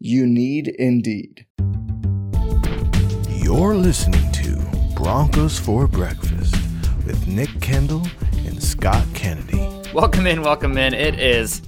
You need Indeed. You're listening to Broncos for Breakfast with Nick Kendall and Scott Kennedy. Welcome in, welcome in. It is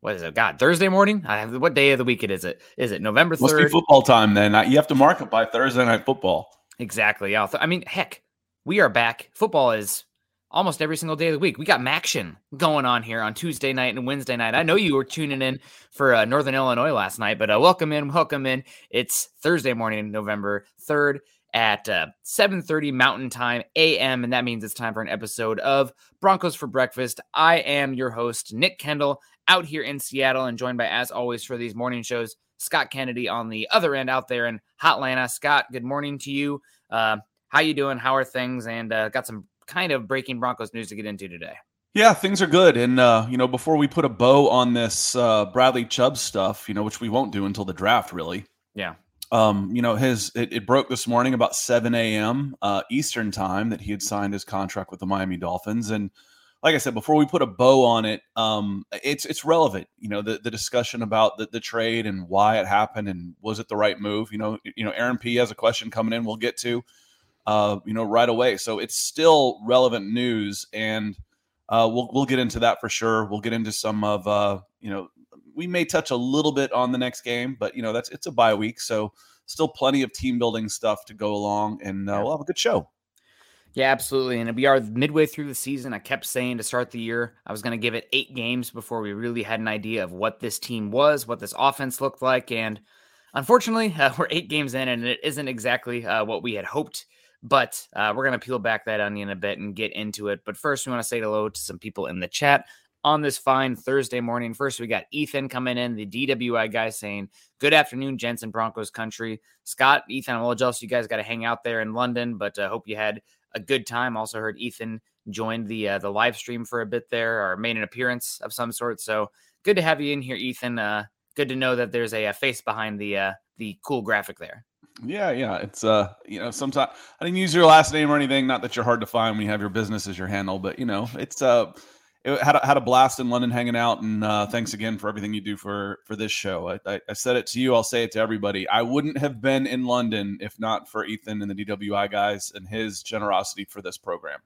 what is it? God, Thursday morning. I have, what day of the week it is? It is it November third. Must be football time then. You have to mark it by Thursday night football. Exactly. Yeah. I mean, heck, we are back. Football is almost every single day of the week. We got MACtion going on here on Tuesday night and Wednesday night. I know you were tuning in for uh, Northern Illinois last night, but uh, welcome in, welcome in. It's Thursday morning, November third at uh, 7.30 mountain time am and that means it's time for an episode of broncos for breakfast i am your host nick kendall out here in seattle and joined by as always for these morning shows scott kennedy on the other end out there in hotlanta scott good morning to you uh, how you doing how are things and uh, got some kind of breaking broncos news to get into today Yeah, things are good. And, uh, you know, before we put a bow on this uh, Bradley Chubb stuff, you know, which we won't do until the draft, really. yeah Um, you know, his it, it broke this morning about 7 a.m. Uh, Eastern time that he had signed his contract with the Miami Dolphins. And like I said, before we put a bow on it, um, it's it's relevant. You know, the, the discussion about the, the trade and why it happened and was it the right move? You know, you know, Aaron P has a question coming in. We'll get to, uh, you know, right away. So it's still relevant news, and uh, we'll we'll get into that for sure. We'll get into some of uh, you know we may touch a little bit on the next game, but you know that's it's a bye week, so still plenty of team building stuff to go along, and uh, we'll have a good show. Yeah, absolutely. And we are midway through the season. I kept saying to start the year, I was going to give it eight games before we really had an idea of what this team was, what this offense looked like. And unfortunately, uh, we're eight games in, and it isn't exactly uh, what we had hoped. But uh, we're going to peel back that onion a bit and get into it. But first, we want to say hello to some people in the chat on this fine Thursday morning. First, we got Ethan coming in, the DWI guy saying, Good afternoon, gents in Broncos country. Scott, Ethan, I'm a little jealous you guys got to hang out there in London, but I uh, hope you had a good time. Also heard Ethan joined the uh, the live stream for a bit there or made an appearance of some sort. So good to have you in here, Ethan. Uh, good to know that there's a, a face behind the uh, the cool graphic there. Yeah, yeah. It's uh, you know, sometimes I didn't use your last name or anything. Not that you're hard to find when you have your business as your handle, but you know, it's uh, it had a, had a blast in London hanging out, and uh, thanks again for everything you do for for this show. I, I, I, said it to you, I'll say it to everybody. I wouldn't have been in London if not for Ethan and the DWI guys and his generosity for this program.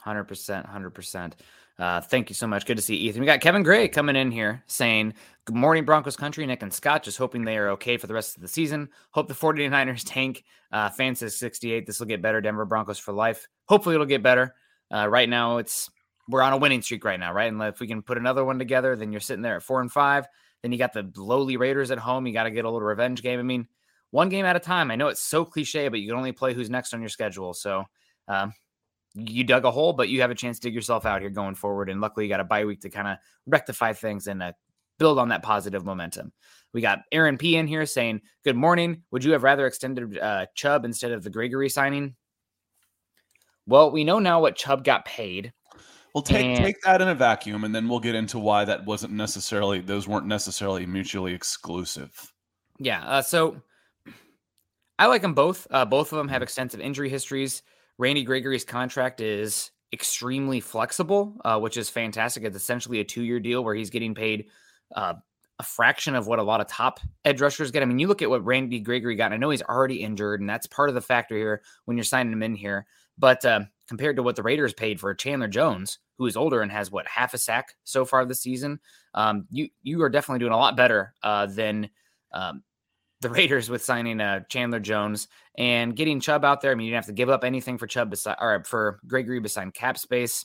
Hundred percent, hundred percent. Uh, thank you so much. Good to see Ethan. We got Kevin Gray coming in here saying, Good morning, Broncos country. Nick and Scott, just hoping they are okay for the rest of the season. Hope the 49ers tank. Uh, fan says 68. This will get better. Denver Broncos for life. Hopefully, it'll get better. Uh, right now, it's we're on a winning streak right now, right? And if we can put another one together, then you're sitting there at four and five. Then you got the lowly Raiders at home. You got to get a little revenge game. I mean, one game at a time. I know it's so cliche, but you can only play who's next on your schedule. So um, you dug a hole, but you have a chance to dig yourself out here going forward. And luckily, you got a bye week to kind of rectify things and uh, build on that positive momentum. We got Aaron P in here saying, Good morning. Would you have rather extended uh, Chubb instead of the Gregory signing? Well, we know now what Chubb got paid. Well, take and, take that in a vacuum, and then we'll get into why that wasn't necessarily; those weren't necessarily mutually exclusive. Yeah. Uh, so I like them both. Uh, both of them have extensive injury histories. Randy Gregory's contract is extremely flexible, uh, which is fantastic. It's essentially a two-year deal where he's getting paid uh, a fraction of what a lot of top edge rushers get. I mean, you look at what Randy Gregory got. I know he's already injured, and that's part of the factor here when you're signing him in here. But uh, compared to what the Raiders paid for Chandler Jones, who is older and has what half a sack so far this season, um, you you are definitely doing a lot better uh, than um, the Raiders with signing uh, Chandler Jones and getting Chubb out there. I mean, you didn't have to give up anything for Chubb beside or for Gregory beside cap space.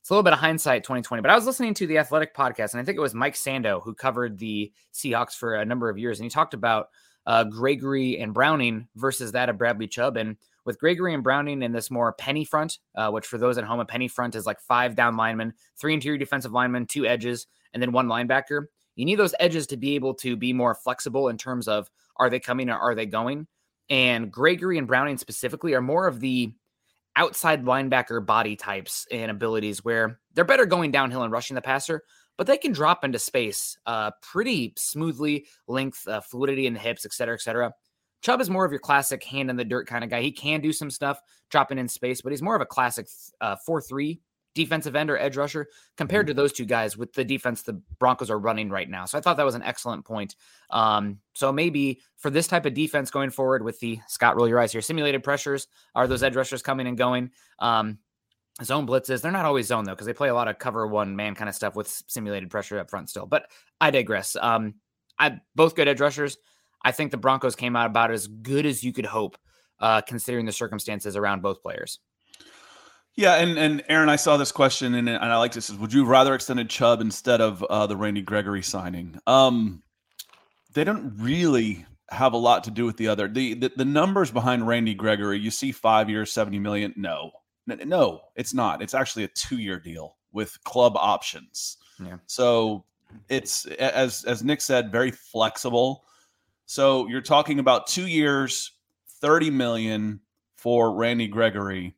It's a little bit of hindsight 2020, but I was listening to the Athletic podcast, and I think it was Mike Sando who covered the Seahawks for a number of years, and he talked about uh, Gregory and Browning versus that of Bradley Chubb. And with Gregory and Browning in this more penny front, uh, which for those at home, a penny front is like five down linemen, three interior defensive linemen, two edges, and then one linebacker. You need those edges to be able to be more flexible in terms of are they coming or are they going? And Gregory and Browning specifically are more of the outside linebacker body types and abilities where they're better going downhill and rushing the passer, but they can drop into space uh, pretty smoothly, length, uh, fluidity in the hips, et cetera, et cetera. Chubb is more of your classic hand in the dirt kind of guy. He can do some stuff dropping in space, but he's more of a classic uh, 4 3 defensive end or edge rusher compared mm-hmm. to those two guys with the defense the Broncos are running right now. So I thought that was an excellent point. Um, so maybe for this type of defense going forward with the Scott, roll your eyes here, simulated pressures, are those edge rushers coming and going? Um, zone blitzes, they're not always zone though, because they play a lot of cover one man kind of stuff with simulated pressure up front still. But I digress. Um, I both good edge rushers. I think the Broncos came out about as good as you could hope, uh, considering the circumstances around both players. Yeah, and and Aaron, I saw this question and, and I like this. Is would you rather extended Chubb instead of uh, the Randy Gregory signing? Um, they don't really have a lot to do with the other. The, the the numbers behind Randy Gregory, you see five years, seventy million. No, no, it's not. It's actually a two year deal with club options. Yeah. So it's as as Nick said, very flexible. So you're talking about two years, thirty million for Randy Gregory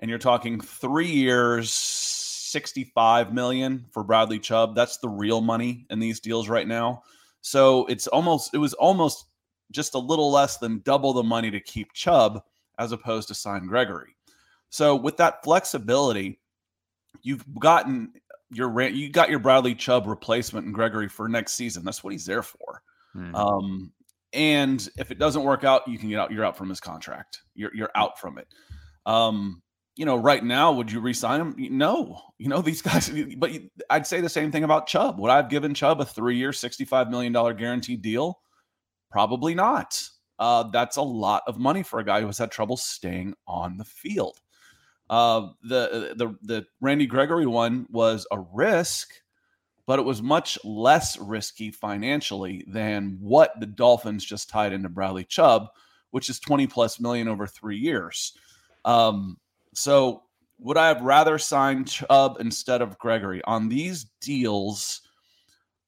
and you're talking three years, 65 million for Bradley Chubb. That's the real money in these deals right now. So it's almost, it was almost just a little less than double the money to keep Chubb as opposed to sign Gregory. So with that flexibility, you've gotten your rent. you got your Bradley Chubb replacement in Gregory for next season. That's what he's there for. Mm-hmm. Um, and if it doesn't work out, you can get out. You're out from his contract. You're you're out from it. Um, you know, right now, would you resign him? No, you know, these guys, but I'd say the same thing about Chubb. Would I have given Chubb a three year, $65 million guaranteed deal? Probably not. Uh, that's a lot of money for a guy who has had trouble staying on the field. Uh, the, the, the Randy Gregory one was a risk, but it was much less risky financially than what the Dolphins just tied into Bradley Chubb, which is 20 plus million over three years. Um, so would I have rather signed Chubb instead of Gregory on these deals?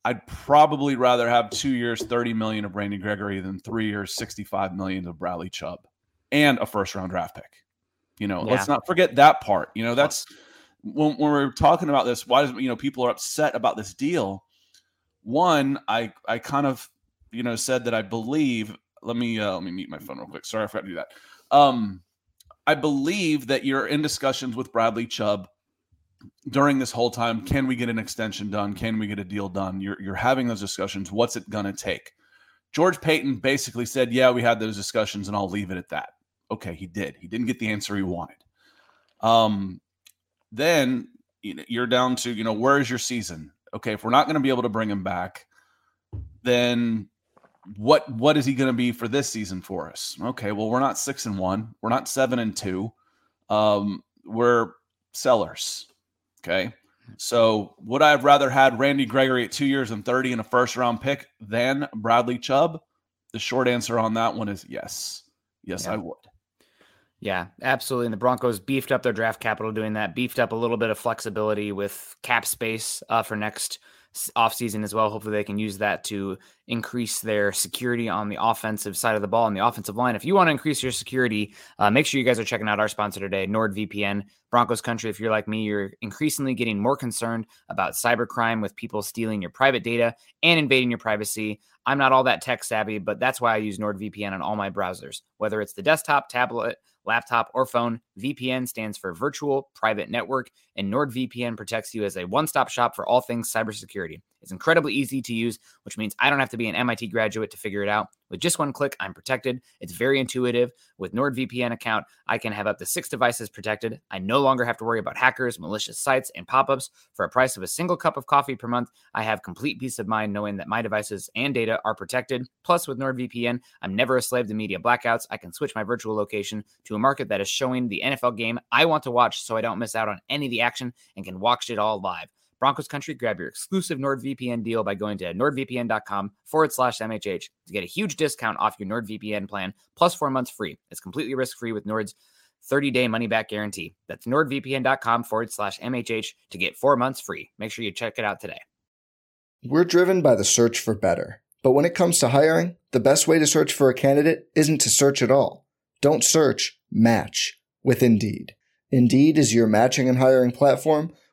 I'd probably rather have two years, 30 million of Randy Gregory than three years, 65 million of Bradley Chubb and a first round draft pick. You know, yeah. let's not forget that part. You know, that's when, when we're talking about this, why does you know people are upset about this deal? One, I I kind of you know said that I believe. Let me uh, let me mute my phone real quick. Sorry, I forgot to do that. Um, I believe that you're in discussions with Bradley Chubb during this whole time. Can we get an extension done? Can we get a deal done? You're, you're having those discussions. What's it going to take? George Paton basically said, Yeah, we had those discussions, and I'll leave it at that. Okay, he did. He didn't get the answer he wanted. Um, then you're down to, you know, where is your season? Okay, if we're not going to be able to bring him back, then what what is he going to be for this season for us? Okay, well, we're not six and one, we're not seven and two, um, we're sellers. Okay, so would I have rather had Randy Gregory at two years and thirty and a first round pick than Bradley Chubb? The short answer on that one is yes, yes, yeah. I would. Yeah, absolutely. And the Broncos beefed up their draft capital doing that, beefed up a little bit of flexibility with cap space uh, for next offseason as well. Hopefully, they can use that to increase their security on the offensive side of the ball and the offensive line. If you want to increase your security, uh, make sure you guys are checking out our sponsor today, NordVPN. Broncos country, if you're like me, you're increasingly getting more concerned about cybercrime with people stealing your private data and invading your privacy. I'm not all that tech savvy, but that's why I use NordVPN on all my browsers, whether it's the desktop, tablet, laptop, or phone. VPN stands for Virtual Private Network, and NordVPN protects you as a one stop shop for all things cybersecurity. It's incredibly easy to use, which means I don't have to be an MIT graduate to figure it out. With just one click, I'm protected. It's very intuitive. With NordVPN account, I can have up to six devices protected. I no longer have to worry about hackers, malicious sites, and pop-ups. For a price of a single cup of coffee per month, I have complete peace of mind knowing that my devices and data are protected. Plus, with NordVPN, I'm never a slave to media blackouts. I can switch my virtual location to a market that is showing the NFL game I want to watch so I don't miss out on any of the action and can watch it all live. Broncos Country, grab your exclusive NordVPN deal by going to nordvpn.com forward slash MHH to get a huge discount off your NordVPN plan plus four months free. It's completely risk free with Nord's 30 day money back guarantee. That's nordvpn.com forward slash MHH to get four months free. Make sure you check it out today. We're driven by the search for better. But when it comes to hiring, the best way to search for a candidate isn't to search at all. Don't search, match with Indeed. Indeed is your matching and hiring platform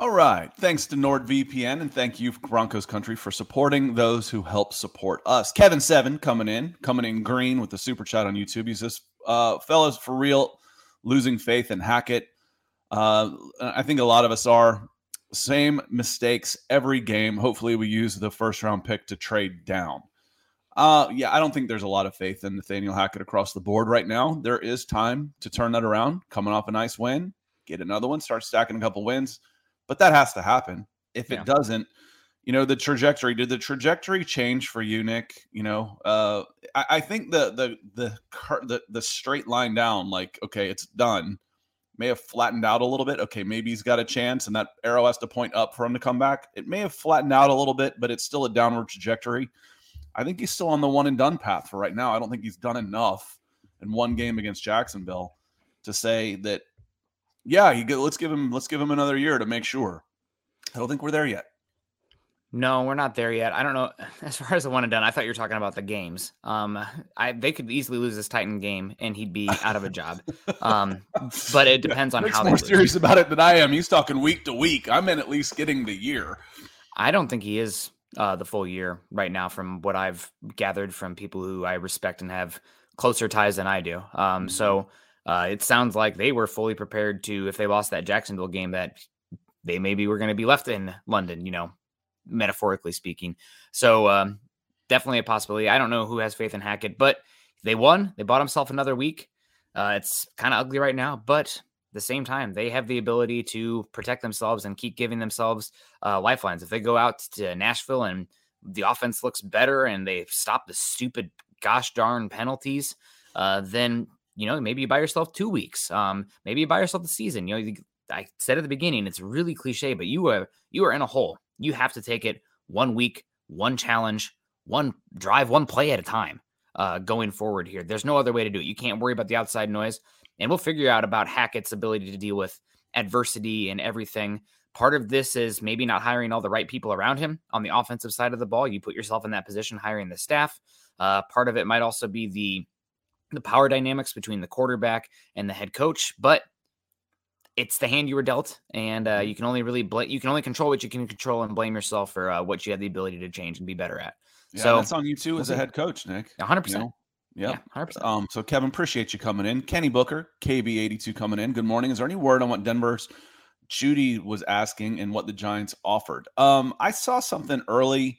All right. Thanks to NordVPN and thank you, Broncos Country, for supporting those who help support us. Kevin Seven coming in, coming in green with the super chat on YouTube. He says, uh, fellas, for real, losing faith in Hackett. Uh, I think a lot of us are. Same mistakes every game. Hopefully, we use the first round pick to trade down. Uh, yeah, I don't think there's a lot of faith in Nathaniel Hackett across the board right now. There is time to turn that around. Coming off a nice win, get another one, start stacking a couple wins but that has to happen. If it doesn't, you know, the trajectory. Did the trajectory change for you, Nick? You know, uh, I, I think the the the the the straight line down, like okay, it's done, may have flattened out a little bit. Okay, maybe he's got a chance, and that arrow has to point up for him to come back. It may have flattened out a little bit, but it's still a downward trajectory. I think he's still on the one and done path for right now. I don't think he's done enough in one game against Jacksonville to say that yeah, he let's give him let's give him another year to make sure. I don't think we're there yet. No, we're not there yet. I don't know. As far as the one and done, I thought you were talking about the games. Um, I they could easily lose this Titan game and he'd be out of a job. Um, but it depends on Nick's how more serious about it than I am. He's talking week to week. I'm in at least getting the year. I don't think he is uh, the full year right now, from what I've gathered from people who I respect and have closer ties than I do. Um, so uh, it sounds like they were fully prepared to, if they lost that Jacksonville game, that they maybe were going to be left in London, you know, metaphorically speaking. So um, definitely a possibility. I don't know who has faith in Hackett, but they won. They bought himself another week. Uh, it's kind of ugly right now, but at the same time, they have the ability to protect themselves and keep giving themselves uh, lifelines. If they go out to Nashville and the offense looks better and they stop the stupid gosh darn penalties, uh, then you know maybe you buy yourself two weeks. Um, maybe you buy yourself the season. You know, you- I said at the beginning, it's really cliche, but you are you are in a hole. You have to take it one week, one challenge, one drive, one play at a time. Uh, going forward here, there's no other way to do it. You can't worry about the outside noise, and we'll figure out about Hackett's ability to deal with adversity and everything. Part of this is maybe not hiring all the right people around him on the offensive side of the ball. You put yourself in that position, hiring the staff. Uh, part of it might also be the the power dynamics between the quarterback and the head coach, but it's the hand you were dealt, and uh, you can only really bl- you can only control what you can control and blame yourself for uh, what you have the ability to change and be better at. Yeah, so that's on you too as a head coach, Nick. One hundred percent. Yeah, 100. percent Um, so Kevin, appreciate you coming in. Kenny Booker, KB82 coming in. Good morning. Is there any word on what Denver's Jeudy was asking and what the Giants offered. Um, I saw something early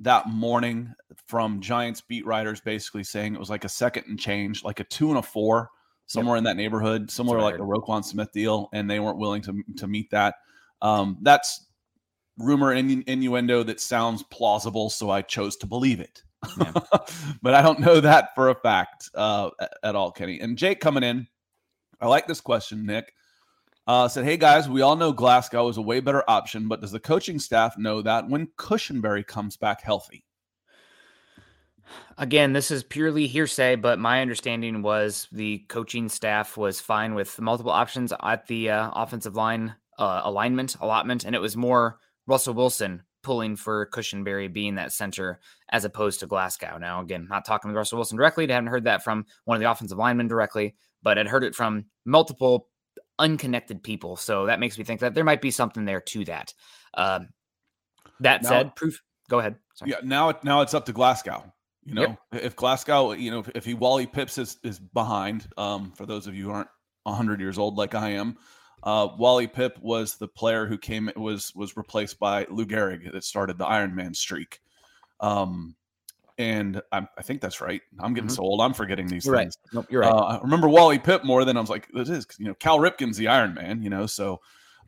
that morning from Giants beat writers basically saying it was like a second and change, like a two and a four, somewhere yep. in that neighborhood, similar like a Roquan Smith deal, and they weren't willing to to meet that. Um, that's rumor and innuendo that sounds plausible, so I chose to believe it. Yeah. but I don't know that for a fact uh, at all, Kenny. And Jake coming in, I like this question, Nick. Uh, said, "Hey guys, we all know Glasgow is a way better option, but does the coaching staff know that when Cushenberry comes back healthy?" Again, this is purely hearsay, but my understanding was the coaching staff was fine with multiple options at the uh, offensive line uh, alignment allotment, and it was more Russell Wilson pulling for Cushenberry being that center as opposed to Glasgow. Now, again, not talking to Russell Wilson directly, I haven't heard that from one of the offensive linemen directly, but I'd heard it from multiple unconnected people. So that makes me think that there might be something there to that. Um, that now, said, proof. Go ahead. Sorry. Yeah. Now, now it's up to Glasgow. You know, yep. if Glasgow, you know, if he Wally Pipps is is behind. Um, for those of you who aren't hundred years old like I am, uh, Wally Pipp was the player who came was was replaced by Lou Gehrig that started the Iron Man streak. Um, and I, I think that's right. I'm getting mm-hmm. so old. I'm forgetting these you're things. Right. Nope, you're right. Uh, I remember Wally Pipp more than I was like, this is, you know, Cal Ripken's the Iron Man, you know, so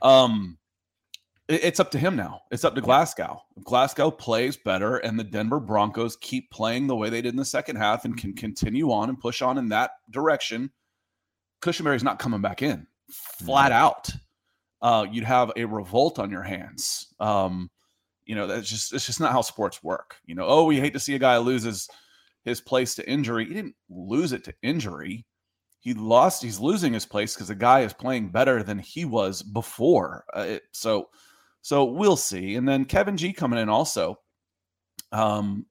um, it, it's up to him now. It's up to Glasgow. If Glasgow plays better and the Denver Broncos keep playing the way they did in the second half and can continue on and push on in that direction, Cushenberry's not coming back in flat mm-hmm. out. Uh, you'd have a revolt on your hands. Um, you know, that's just it's just not how sports work. You know, oh, we hate to see a guy lose his his place to injury. He didn't lose it to injury. He lost. He's losing his place because the guy is playing better than he was before. Uh, it, so, so we'll see. And then Kevin G coming in also. Um,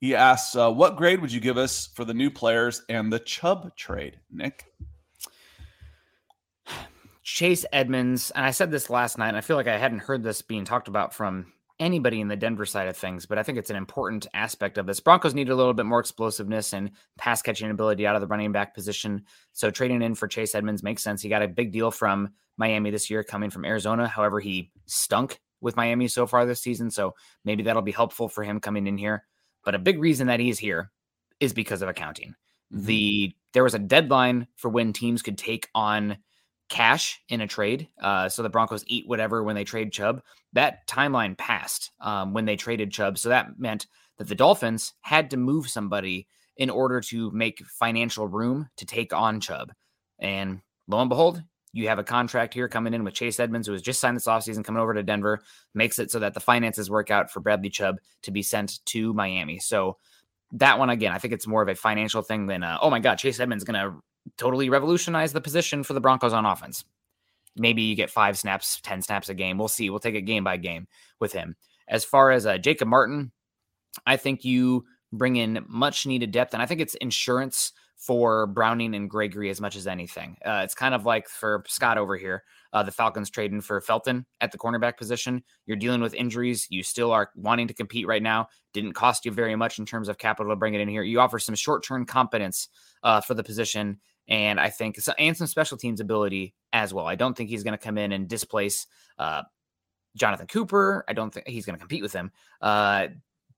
he asks, uh, "What grade would you give us for the new players and the Chubb trade, Nick?" Chase Edmonds, and I said this last night, and I feel like I hadn't heard this being talked about from anybody in the Denver side of things, but I think it's an important aspect of this. Broncos need a little bit more explosiveness and pass catching ability out of the running back position. So trading in for Chase Edmonds makes sense. He got a big deal from Miami this year coming from Arizona. However, he stunk with Miami so far this season. So maybe that'll be helpful for him coming in here. But a big reason that he's here is because of accounting. Mm-hmm. The there was a deadline for when teams could take on cash in a trade. Uh, so the Broncos eat whatever when they trade Chubb. That timeline passed um, when they traded Chubb. So that meant that the Dolphins had to move somebody in order to make financial room to take on Chubb. And lo and behold, you have a contract here coming in with Chase Edmonds, who has just signed this offseason, coming over to Denver, makes it so that the finances work out for Bradley Chubb to be sent to Miami. So that one, again, I think it's more of a financial thing than, uh, oh my God, Chase Edmonds going to totally revolutionize the position for the Broncos on offense. Maybe you get five snaps, 10 snaps a game. We'll see. We'll take it game by game with him. As far as uh, Jacob Martin, I think you bring in much needed depth, and I think it's insurance for Browning and Gregory as much as anything. Uh, it's kind of like for Scott over here, uh, the Falcons trading for Fenton at the cornerback position. You're dealing with injuries. You still are wanting to compete right now. Didn't cost you very much in terms of capital to bring it in here. You offer some short term competence uh, for the position and I think and some special teams ability as well. I don't think he's going to come in and displace uh, Jonathan Cooper. I don't think he's going to compete with him. Uh,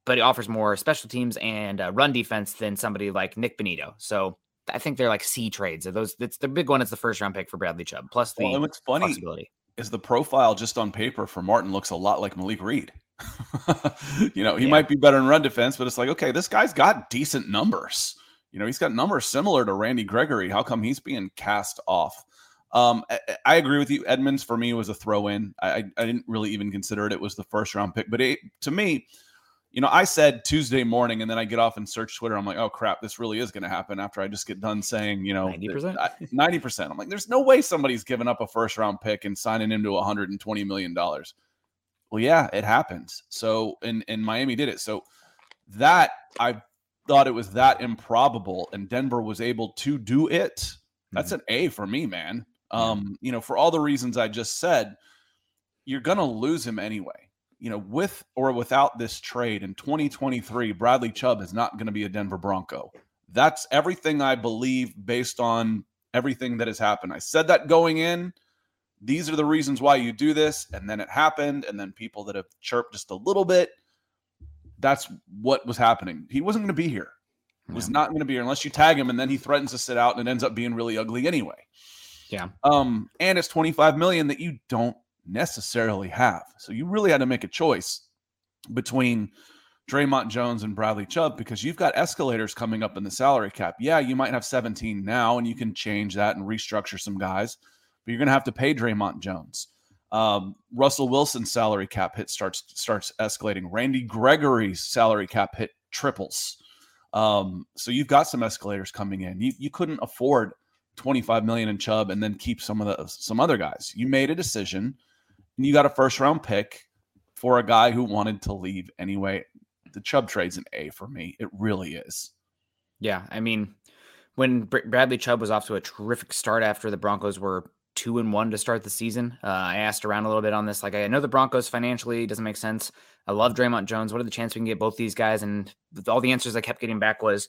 but he offers more special teams and uh, run defense than somebody like Nik Bonitto. So I think they're like C trades. Are those it's the big one is the first round pick for Bradley Chubb. Plus the well, and what's funny is the profile just on paper for Martin looks a lot like Malik Reed. you know, he yeah. might be better in run defense, but it's like, okay, this guy's got decent numbers. You know, he's got numbers similar to Randy Gregory. How come he's being cast off? Um, I, I, agree with you. Edmonds for me was a throw in. I, I, didn't really even consider it. It was the first round pick, but it, to me, you know, I said Tuesday morning, and then I get off and search Twitter. I'm like, oh crap, this really is going to happen. After I just get done saying, you know, ninety percent. I'm like, there's no way somebody's giving up a first round pick and signing him to 120 million dollars. Well, yeah, it happens. So, and and Miami did it. So that I thought it was that improbable and Denver was able to do it, that's mm-hmm. an A for me, man. Um, you know, for all the reasons I just said, you're going to lose him anyway. You know, with or without this trade in 2023, Bradley Chubb is not going to be a Denver Bronco. That's everything I believe based on everything that has happened. I said that going in. these are the reasons why you do this, and then it happened, and then people that have chirped just a little bit. That's what was happening. He wasn't going to be here. He was not going to be here unless you tag him, and then he threatens to sit out, and it ends up being really ugly anyway. Yeah. Um, and it's 25 million that you don't necessarily have. So you really had to make a choice between Dre'Mont Jones and Bradley Chubb because you've got escalators coming up in the salary cap. Yeah, you might have 17 now, and you can change that and restructure some guys, but you're going to have to pay Dre'Mont Jones. Um, Russell Wilson's salary cap hit starts starts escalating. Randy Gregory's salary cap hit triples. Um, so you've got some escalators coming in. You you couldn't afford 25 million in Chubb and then keep some of the some other guys. You made a decision and you got a first round pick for a guy who wanted to leave anyway. The Chubb trade's an A for me. It really is. Yeah, I mean, when Bradley Chubb was off to a terrific start after the Broncos were two and one to start the season. Uh, I asked around a little bit on this. Like, I know the Broncos financially doesn't make sense. I love Dre'Mont Jones. What are the chances we can get both these guys? And all the answers I kept getting back was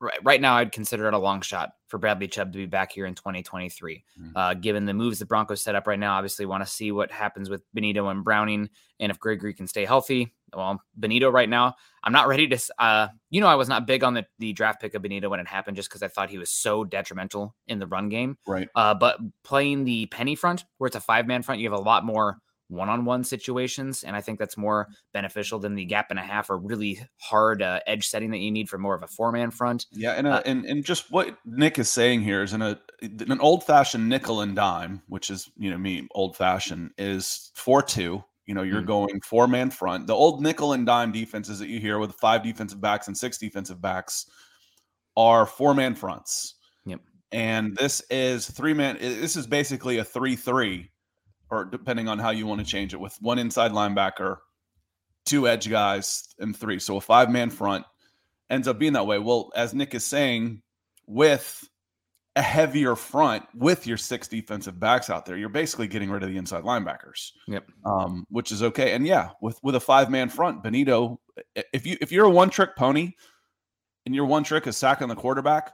right, right now, I'd consider it a long shot for Bradley Chubb to be back here in 2023. Mm-hmm. Uh, given the moves the Broncos set up right now, obviously want to see what happens with Bonitto and Browning, and if Gregory can stay healthy. Well, Bonitto right now, I'm not ready to. Uh, you know, I was not big on the, the draft pick of Bonitto when it happened, just because I thought he was so detrimental in the run game. Right. Uh, but playing the penny front, where it's a five man front, you have a lot more one-on-one situations and i think that's more beneficial than the gap and a half or really hard uh, edge setting that you need for more of a four-man front yeah and, uh, and and just what nick is saying here is in a an old-fashioned nickel and dime which is you know me old-fashioned is 4-2 you know you're mm-hmm. going four-man front the old nickel and dime defenses that you hear with five defensive backs and six defensive backs are four-man fronts yep and this is three-man this is basically a 3-3 or depending on how you want to change it, with one inside linebacker, two edge guys, and three. So a five man front ends up being that way. Well, as Nick is saying, with a heavier front with your six defensive backs out there, you're basically getting rid of the inside linebackers. Yep. Um, which is okay. And yeah, with with a five man front, Bonitto, if you if you're a one trick pony and your one trick is sacking the quarterback,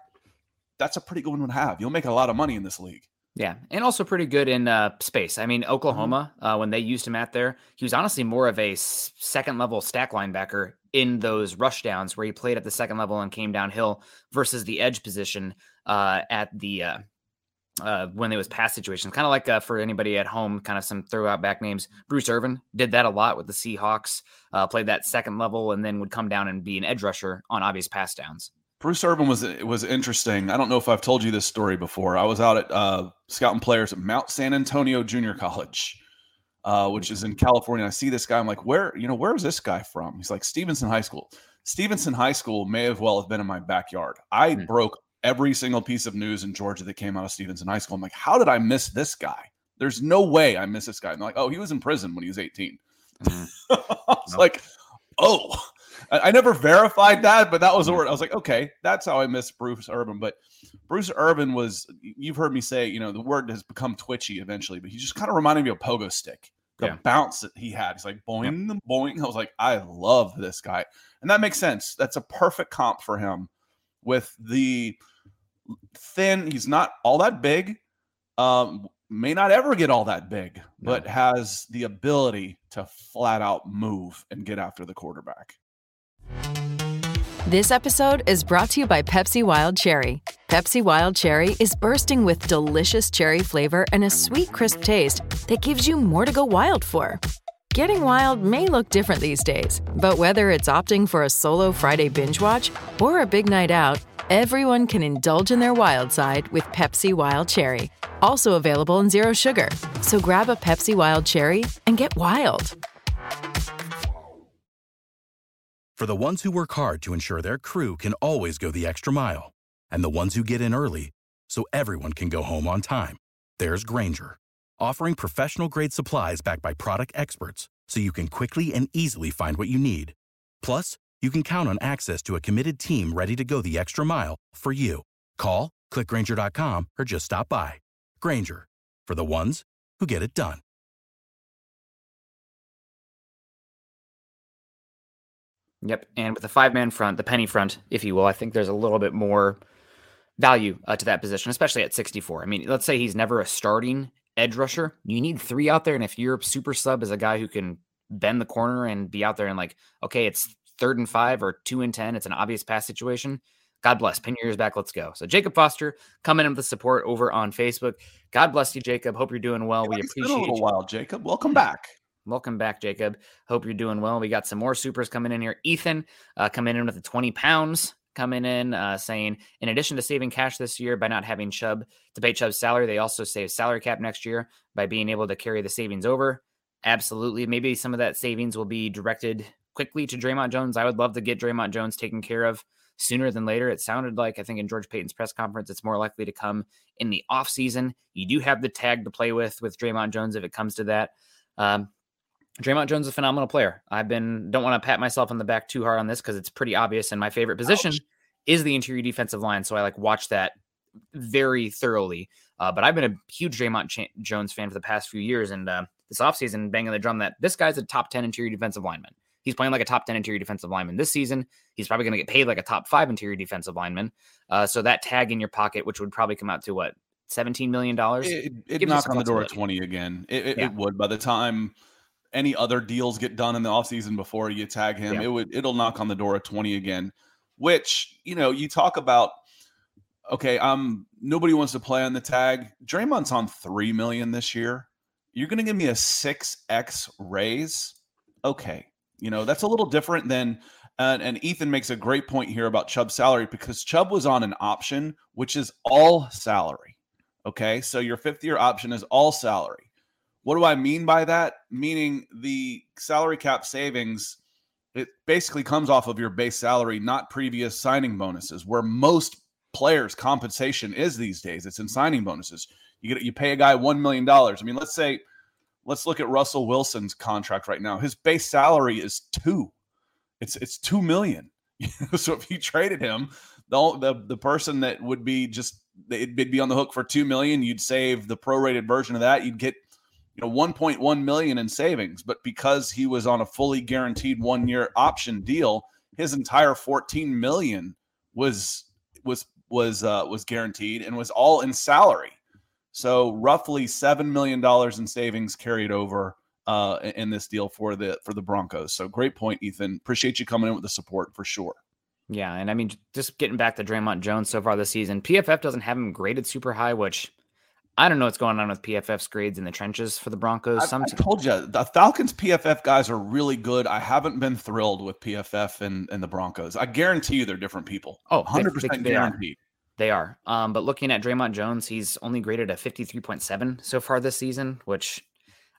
that's a pretty good one to have. You'll make a lot of money in this league. Yeah, and also pretty good in uh, space. I mean, mm-hmm. Oklahoma, uh, when they used him at there, he was honestly more of a second level stack linebacker in those rush downs where he played at the second level and came downhill versus the edge position uh, at the uh, uh, when there was pass situations. Kind of like uh, for anybody at home, kind of some throw out back names. Bruce Irvin did that a lot with the Seahawks, played that second level and then would come down and be an edge rusher on obvious pass downs. Bruce Irvin was was interesting. I don't know if I've told you this story before. I was out at uh, scouting players at Mount San Antonio Junior College, uh, which is in California. I see this guy. I'm like, where you know where is this guy from? He's like Stephenson High School. Stephenson High School may have well have been in my backyard. I mm-hmm. broke every single piece of news in Georgia that came out of Stephenson High School. I'm like, how did I miss this guy? There's no way I miss this guy. And they're like, oh, he was in prison when he was 18. Mm-hmm. I was nope. like, oh, I, I, never verified that, but that was the word. I was like, okay, that's how I miss Bruce Irvin. But Bruce Irvin was, you've heard me say, you know, the word has become twitchy eventually, but he just kind of reminded me of pogo stick. The yeah. bounce that he had. He's like boing, yeah. boing. I was like, I love this guy. And that makes sense. That's a perfect comp for him with the thin, he's not all that big. Um, may not ever get all that big, no. but has the ability to flat out move and get after the quarterback. This episode is brought to you by Pepsi Wild Cherry. Pepsi Wild Cherry is bursting with delicious cherry flavor and a sweet, crisp taste that gives you more to go wild for. Getting wild may look different these days, but whether it's opting for a solo Friday binge watch or a big night out, everyone can indulge in their wild side with Pepsi Wild Cherry. Also available in Zero Sugar. So grab a Pepsi Wild Cherry and get wild. For the ones who work hard to ensure their crew can always go the extra mile, and the ones who get in early so everyone can go home on time, there's Grainger, offering professional grade supplies backed by product experts so you can quickly and easily find what you need. Plus, you can count on access to a committed team ready to go the extra mile for you. Call, clickgrainger.com, or just stop by. Grainger, for the ones who get it done. Yep. And with the five man front, the penny front, if you will, I think there's a little bit more value uh, to that position, especially at 64. I mean, let's say he's never a starting edge rusher. You need three out there. And if your super sub is a guy who can bend the corner and be out there and like, okay, it's third and five or two and 10, it's an obvious pass situation. God bless. Pin your ears back. Let's go. So Jacob Foster coming in with the support over on Facebook. God bless you, Jacob. Hope you're doing well. Yeah, we appreciate a little you. while, Jacob. Welcome back. Welcome back, Jacob. Hope you're doing well. We got some more supers coming in here. Ethan uh, coming in with the 20 pounds coming in uh, saying, in addition to saving cash this year by not having Chubb to pay Chubb's salary, they also save salary cap next year by being able to carry the savings over. Absolutely. Maybe some of that savings will be directed quickly to Dre'Mont Jones. I would love to get Dre'Mont Jones taken care of sooner than later. It sounded like, I think in George Paton's press conference, it's more likely to come in the offseason. You do have the tag to play with with Dre'Mont Jones if it comes to that. Um, Dre'Mont Jones is a phenomenal player. I've been don't want to pat myself on the back too hard on this because it's pretty obvious. And my favorite position Ouch. is the interior defensive line, so I like watch that very thoroughly. Uh, but I've been a huge Dre'Mont Ch- Jones fan for the past few years, and uh, this offseason banging the drum that this guy's a top ten interior defensive lineman. He's playing like a top ten interior defensive lineman this season. He's probably going to get paid like a top five interior defensive lineman. Uh, so that tag in your pocket, which would probably come out to what seventeen million dollars. It, it you knock on the door at 20 again. It, it, Yeah. it would by the time any other deals get done in the offseason before you tag him, Yeah. it would it'll knock on the door at 20 again. Which, you know, you talk about okay, um nobody wants to play on the tag. Dre'Mont's on three million this year. You're gonna give me a six X raise. Okay. You know, that's a little different than and, and Ethan makes a great point here about Chubb's salary because Chubb was on an option, which is all salary. Okay. So your fifth year option is all salary. What do I mean by that? Meaning the salary cap savings, it basically comes off of your base salary, not previous signing bonuses, where most players' compensation is these days. It's in signing bonuses. You get you pay a guy one million dollars. I mean, let's say, let's look at Russell Wilson's contract right now. His base salary is two. It's it's two million. so if you traded him, the the the person that would be just it'd be on the hook for two million, you'd save the prorated version of that. You'd get you know 1.1 million in savings, but because he was on a fully guaranteed one year option deal, his entire 14 million was was was uh, was guaranteed and was all in salary. So roughly seven million dollars in savings carried over uh, in- this deal for the for the Broncos. So great point, Ethan. Appreciate you coming in with the support for sure. Yeah, and I mean, just getting back to Dre'Mont Jones so far this season, PFF doesn't have him graded super high, which I don't know what's going on with PFF's grades in the trenches for the Broncos. I, Some I told you the Falcons PFF guys are really good. I haven't been thrilled with PFF and, and the Broncos. I guarantee you they're different people. Oh, they- 100 they- percent they are. They are. Um, but looking at Dre'Mont Jones, he's only graded a 53.7 so far this season, which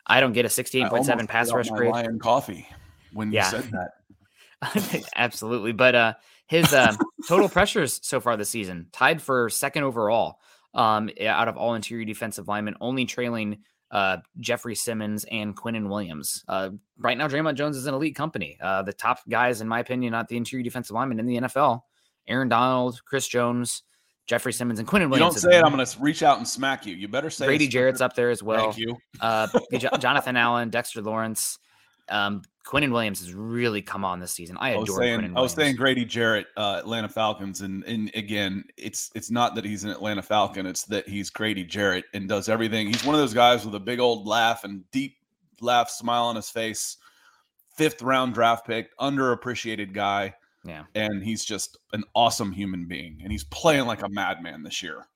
I don't get a 68.7 pass rush grade. Lion coffee when you Yeah. said that. Absolutely. But uh his uh, total pressures so far this season tied for second overall um out of all interior defensive linemen, only trailing uh Jeffery Simmons and Quinnen Williams. Uh right now Dre'Mont Jones is an elite company. Uh the top guys in my opinion not the interior defensive linemen in the NFL. Aaron Donald, Chris Jones, Jeffery Simmons and Quinnen You Williams. don't say it, I'm going to reach out and smack you. You better say Grady it. Jarrett's up there as well. Thank you. Uh, Jonathan Allen, Dexter Lawrence, um, Quinnen Williams has really come on this season. I I adore saying, Quinnen I was Williams. saying Grady Jarrett, uh, Atlanta Falcons, and and again, it's it's not that he's an Atlanta Falcon; it's that he's Grady Jarrett and does everything. He's one of those guys with a big old laugh and deep laugh, smile on his face. Fifth round draft pick, underappreciated guy, yeah, and he's just an awesome human being, and he's playing like a madman this year.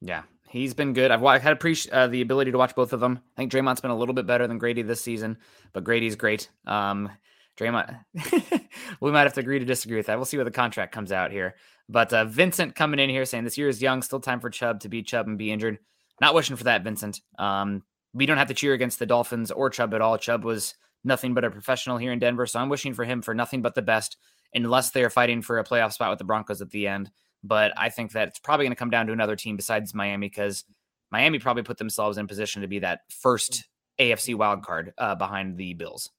yeah, he's been good. I've, I've had appreci- uh, the ability to watch both of them. I think Dre'Mont's been a little bit better than Grady this season, but Grady's great. Um, Dre'Mont, we might have to agree to disagree with that. We'll see where the contract comes out here. But uh, Vincent coming in here saying this year is young, still time for Chubb to be Chubb and be injured. Not wishing for that, Vincent. Um, we don't have to cheer against the Dolphins or Chubb at all. Chubb was nothing but a professional here in Denver, so I'm wishing for him for nothing but the best, unless they're fighting for a playoff spot with the Broncos at the end. But I think that it's probably going to come down to another team besides Miami because Miami probably put themselves in position to be that first AFC wild card uh, behind the Bills.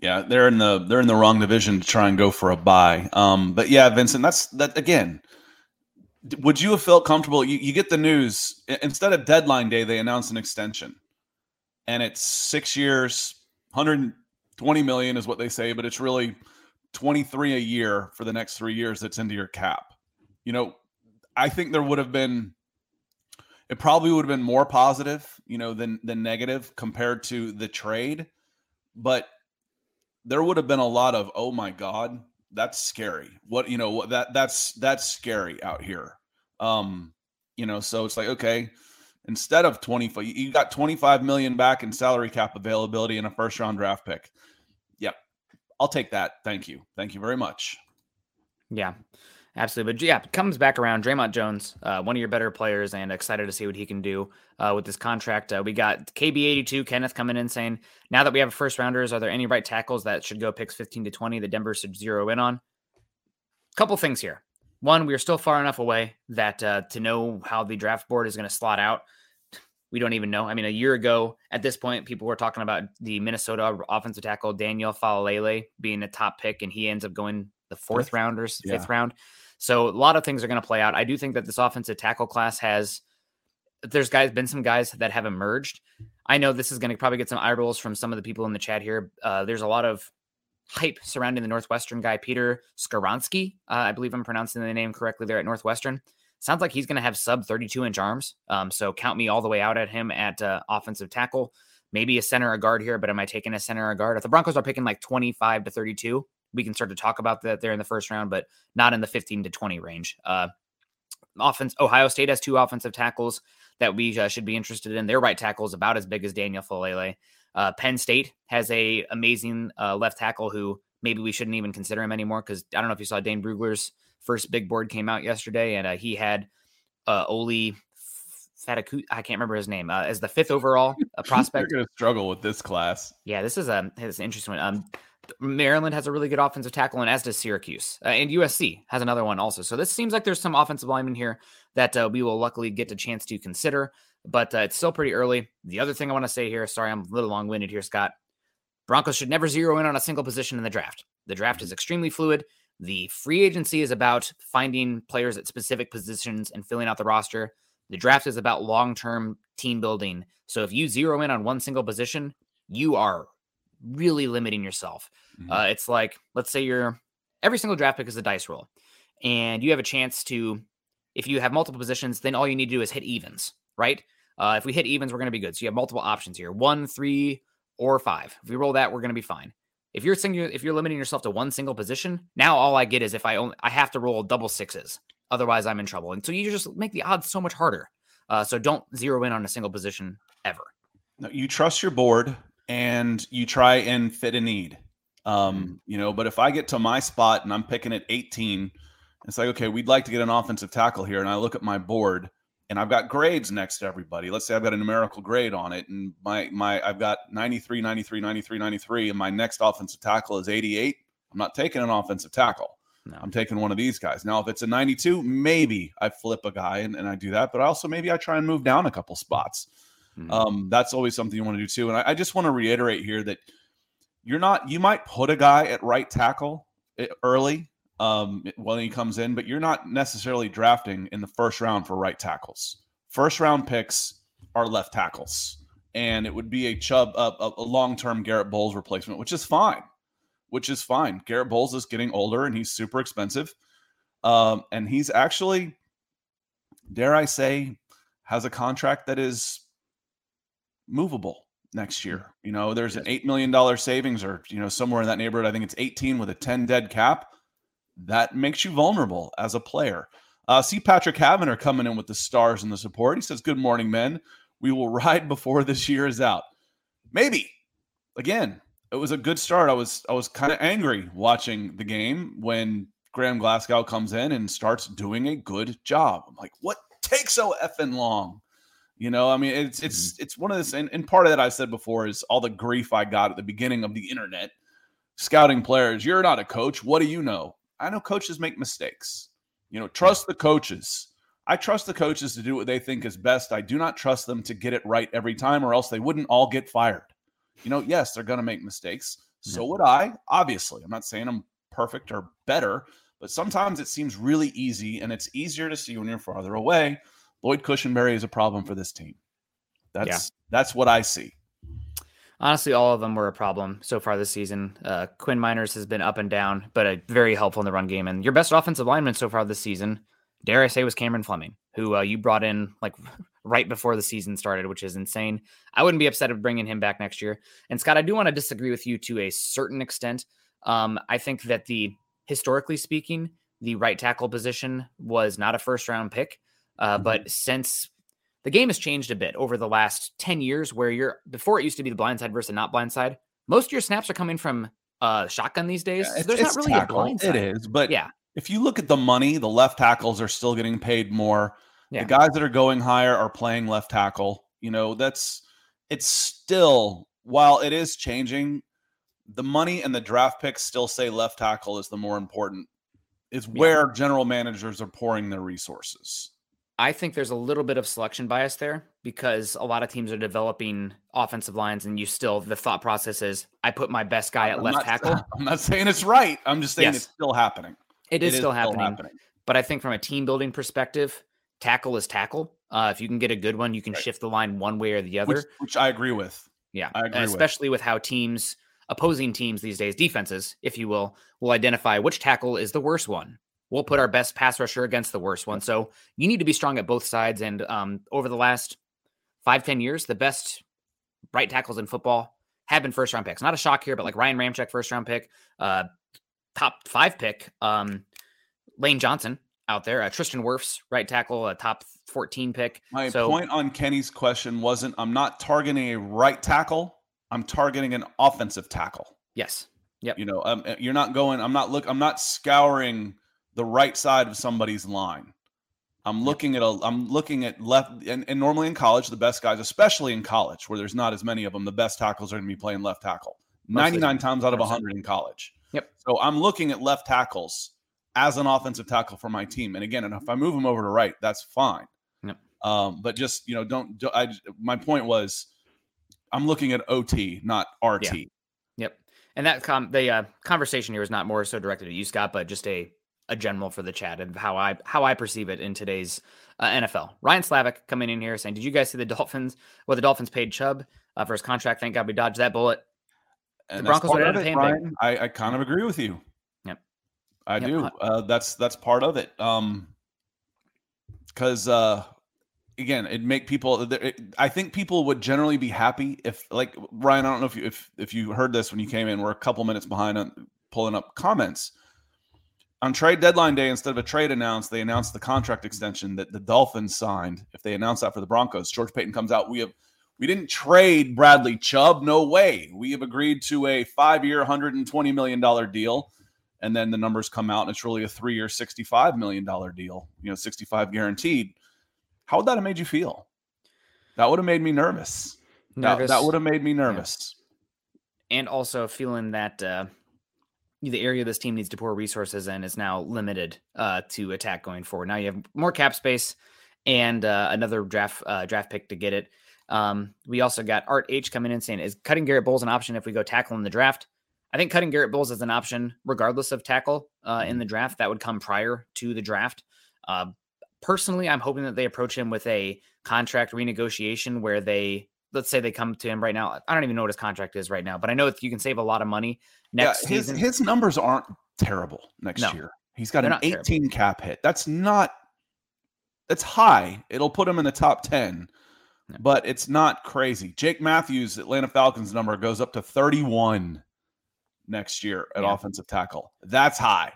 Yeah, they're in the they're in the wrong division to try and go for a buy. Um, but yeah, Vincent, that's that again. Would you have felt comfortable? You, you get the news instead of deadline day, they announce an extension, and it's six years, 120 million is what they say, but it's really 23 a year for the next three years. That's into your cap. You know, I think there would have been it probably would have been more positive, you know, than than negative compared to the trade. But there would have been a lot of, oh my God, that's scary. What you know, that that's that's scary out here. Um, you know, so it's like, okay, instead of 25, you got 25 million back in salary cap availability and a first round draft pick. I'll take that. Thank you. Thank you very much. Yeah. Absolutely. But yeah, comes back around. Dre'Mont Jones, uh, one of your better players, and excited to see what he can do uh, with this contract. Uh, we got KB82, Kenneth coming in saying, now that we have first rounders, are there any right tackles that should go picks 15 to 20 that Denver should zero in on? Couple things here. One, we are still far enough away that uh, to know how the draft board is going to slot out, we don't even know. I mean, a year ago at this point, people were talking about the Minnesota offensive tackle Daniel Faalele being a top pick, and he ends up going the fourth round or fifth round. So a lot of things are going to play out. I do think that this offensive tackle class has there's guys been some guys that have emerged. I know this is going to probably get some eye rolls from some of the people in the chat here. Uh, there's a lot of hype surrounding the Northwestern guy, Peter Skoronski. Uh, I believe I'm pronouncing the name correctly there at Northwestern. Sounds like he's going to have sub 32 inch arms. Um, so count me all the way out at him at uh, offensive tackle. Maybe a center or guard here, but am I taking a center or guard? If the Broncos are picking like 25 to 32, we can start to talk about that there in the first round, but not in the 15 to 20 range. Uh, offense, Ohio State has two offensive tackles that we uh, should be interested in. Their right tackle is about as big as Daniel Faalele. Uh, Penn State has a amazing uh, left tackle who maybe we shouldn't even consider him anymore because I don't know if you saw Dane Brugler's first big board came out yesterday, and uh, he had uh, Oli Fataku, I can't remember his name, uh, as the fifth overall uh, prospect. You're going to struggle with this class. Yeah, this is a this is an interesting one. Um, Maryland has a really good offensive tackle, and as does Syracuse. Uh, and USC has another one also. So this seems like there's some offensive linemen here that uh, we will luckily get a chance to consider, but uh, it's still pretty early. The other thing I want to say here, sorry, I'm a little long winded here, Scott. Broncos should never zero in on a single position in the draft. The draft is extremely fluid. The free agency is about finding players at specific positions and filling out the roster. The draft is about long term team building. So if you zero in on one single position, you are really limiting yourself. Mm-hmm. Uh, it's like, let's say you're every single draft pick is a dice roll, and you have a chance to, if you have multiple positions, then all you need to do is hit evens, right? Uh, if we hit evens, we're going to be good. So you have multiple options here one, three, or five. If we roll that, we're going to be fine. If you're single, if you're limiting yourself to one single position, now all I get is if I only I have to roll double sixes. Otherwise, I'm in trouble. And so you just make the odds so much harder. Uh, so don't zero in on a single position ever. No, you trust your board and you try and fit a need. Um, mm-hmm. you know, but if I get to my spot and I'm picking at 18, it's like, okay, we'd like to get an offensive tackle here. And I look at my board and I've got grades next to everybody. Let's say I've got a numerical grade on it, and my my I've got 93, 93, 93, 93, and my next offensive tackle is 88. I'm not taking an offensive tackle. No. I'm taking one of these guys. Now, if it's a 92, maybe I flip a guy and, and I do that, but also maybe I try and move down a couple spots. Mm-hmm. Um, that's always something you want to do too. And I, I just want to reiterate here that you're not, you might put a guy at right tackle eh, early um, when he comes in, but you're not necessarily drafting in the first round for right tackles. First round picks are left tackles, and it would be a Chubb, a, a long term Garrett Bolles replacement, which is fine. Which is fine. Garrett Bolles is getting older and he's super expensive, um, and he's actually, dare I say, has a contract that is movable next year. You know, there's an $8 million savings or, you know, somewhere in that neighborhood. I think it's 18 with a 10 dead cap that makes you vulnerable as a player. Uh, see Patrick Havener coming in with the stars and the support. He says, Good morning, men. We will ride before this year is out. Maybe. Again, it was a good start. I was I was kind of angry watching the game when Graham Glasgow comes in and starts doing a good job. I'm like, what takes so effing long? You know, I mean, it's it's mm-hmm. it's one of this, and, and part of that I said before is all the grief I got at the beginning of the internet scouting players. You're not a coach. What do you know? I know coaches make mistakes. You know, trust the coaches. I trust the coaches to do what they think is best. I do not trust them to get it right every time, or else they wouldn't all get fired. You know, yes, they're going to make mistakes. So would I, obviously. I'm not saying I'm perfect or better, but sometimes it seems really easy and it's easier to see when you're farther away. Lloyd Cushenberry is a problem for this team. That's yeah. that's what I see honestly, all of them were a problem so far this season. Uh, Quinn Meinerz has been up and down, but uh, very helpful in the run game. And your best offensive lineman so far this season, dare I say, was Cameron Fleming, who uh, you brought in like right before the season started, which is insane. I wouldn't be upset of bringing him back next year. And Scott, I do want to disagree with you to a certain extent. Um, I think that the historically speaking, the right tackle position was not a first round pick. Uh, mm-hmm. But since the game has changed a bit over the last 10 years, where you're before it used to be the blind side versus not blind side, most of your snaps are coming from uh, shotgun these days. Yeah, so there's not really tackle. a blind side. It is, but yeah, if you look at the money, the left tackles are still getting paid more. Yeah. The guys that are going higher are playing left tackle. You know, that's it's still while it is changing, the money and the draft picks still say left tackle is the more important. Is where yeah. general managers are pouring their resources. I think there's a little bit of selection bias there because a lot of teams are developing offensive lines, and you still the thought process is I put my best guy at I'm left not, tackle. I'm not saying it's right. I'm just saying yes. it's still happening. It is, it still, is happening, still, happening, But I think from a team building perspective, tackle is tackle. Uh, if you can get a good one, you can right. shift the line one way or the other. Which, which I agree with. Yeah, I agree especially with. with how teams, opposing teams these days, defenses, if you will, will identify which tackle is the worst one we'll put our best pass rusher against the worst one. So you need to be strong at both sides. And um, over the last five, ten years, the best right tackles in football have been first round picks. Not a shock here, but like Ryan Ramczyk, first round pick, uh, top five pick, um, Lane Johnson out there, uh, Tristan Wirfs, right tackle, a top 14 pick. My so, point on Kenny's question wasn't I'm not targeting a right tackle, I'm targeting an offensive tackle. Yes. Yep. You know, um, you're not going, I'm not look, I'm not scouring the right side of somebody's line. I'm looking at a I'm looking at left and, and, normally in college, the best guys, especially in college, where there's not as many of them, the best tackles are going to be playing left tackle. 99 times out of 100 in college. Yep. So I'm looking at left tackles as an offensive tackle for my team. And again, and if I move them over to right, that's fine. Yep. Um, but just you know, don't, don't I my point was I'm looking at OT, not RT. Yeah. Yep. And that com the uh, conversation here is not more so directed at you, Scott, but just a a general for the chat and how I how I perceive it in today's uh, NFL. Ryan Slavic coming in here saying, "Did you guys see the Dolphins? Well, the Dolphins paid Chubb uh, for his contract. Thank God we dodged that bullet. And the Broncos would have paid him. I, I kind of agree with you. Yep, I yep. do. Uh, that's that's part of it. Um, because uh, again, it make people. It, I think people would generally be happy if, like Ryan. I don't know if you if if you heard this when you came in. We're a couple minutes behind on pulling up comments on trade deadline day, instead of a trade announced, they announced the contract extension that the Dolphins signed. If they announce that for the Broncos, George Paton comes out. We have we didn't trade Bradley Chubb. No way. We have agreed to a five-year, hundred and twenty million dollar deal, and then the numbers come out, and it's really a three-year, sixty-five million dollar deal. You know, sixty-five guaranteed. How would that have made you feel? That would have made me nervous. Nervous. That, that would have made me nervous. Yeah. And also feeling that. Uh the area this team needs to pour resources in is now limited uh, to attack going forward. Now you have more cap space and uh, another draft uh, draft pick to get it. Um, we also got Art H coming in saying, "Is cutting Garrett Bolles an option if we go tackle in the draft?" I think cutting Garrett Bolles is an option regardless of tackle uh, in the draft. That would come prior to the draft. Uh, personally, I'm hoping that they approach him with a contract renegotiation where they let's say they come to him right now. I don't even know what his contract is right now, but I know that you can save a lot of money next yeah, his, season. His numbers aren't terrible next no, year. He's got an 18 terrible. cap hit. That's not that's high. It'll put him in the top 10, but it's not crazy. Jake Matthews, Atlanta Falcons number goes up to 31 next year at yeah. offensive tackle. That's high.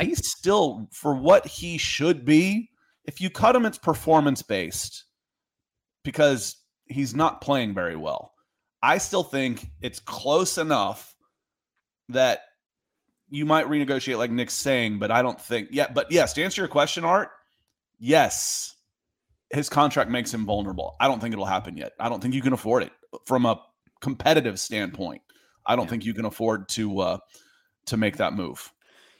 He's still for what he should be. If you cut him, it's performance based because he's not playing very well. I still think it's close enough that you might renegotiate like Nick's saying, but I don't think yeah, but yes, to answer your question, Art, yes. His contract makes him vulnerable. I don't think it'll happen yet. I don't think you can afford it from a competitive standpoint. I don't yeah. think you can afford to uh to make that move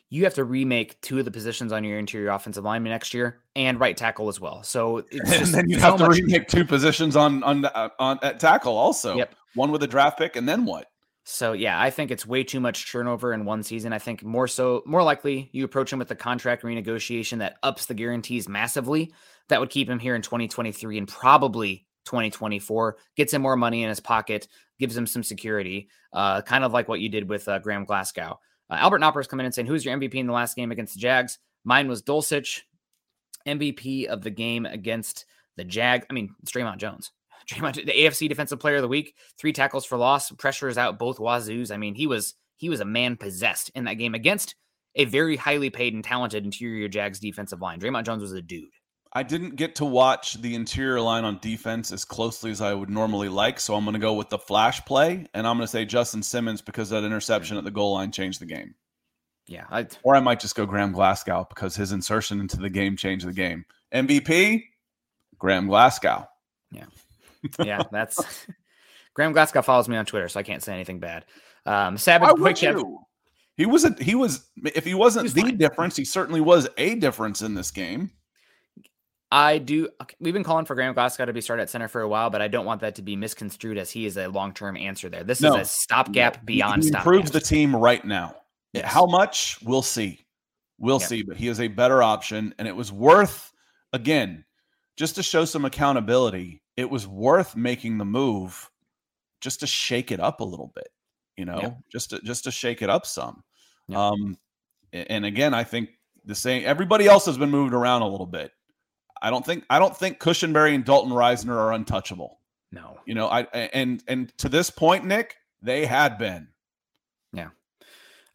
you have to remake two of the positions on your interior offensive lineman next year and right tackle as well. So and then you have to remake two positions on on uh, on at tackle also. Yep. One with a draft pick, and then what? So yeah, I think it's way too much turnover in one season. I think more so, more likely, you approach him with a contract renegotiation that ups the guarantees massively. That would keep him here in 2023 and probably 2024. Gets him more money in his pocket, gives him some security, uh, kind of like what you did with uh, Graham Glasgow. Uh, Albert Knopper is coming in saying, Who's your MVP in the last game against the Jags? Mine was Dulcich, MVP of the game against The Jag, I mean, it's Dre'Mont Jones. Dre'Mont, the AFC Defensive Player of the Week, three tackles for loss, pressures out both Wazoos. I mean, he was he was a man possessed in that game against a very highly paid and talented interior Jags defensive line. Dre'Mont Jones was a dude. I didn't get to watch the interior line on defense as closely as I would normally like, so I'm going to go with the flash play, and I'm going to say Justin Simmons because that interception at the goal line changed the game. Yeah, I, or I might just go Graham Glasgow because his insertion into the game changed the game. MVP, Graham Glasgow. Yeah, yeah, that's Graham Glasgow follows me on Twitter, so I can't say anything bad. Um, Savage, you? He was a, he was if he wasn't he was the fine. difference, he certainly was a difference in this game. I do. We've been calling for Graham Glasgow to be started at center for a while, but I don't want that to be misconstrued as he is a long term answer there. This no, is a stopgap no. beyond. He improves the team right now. Yes. How much we'll see, we'll yep. see. But he is a better option, and it was worth again just to show some accountability. It was worth making the move just to shake it up a little bit, you know, yep. just to just to shake it up some. Yep. Um, and again, I think the same. Everybody else has been moved around a little bit. I don't think I don't think Cushenberry and Dalton Risner are untouchable. No. You know, I and and to this point, Nick, they had been. Yeah.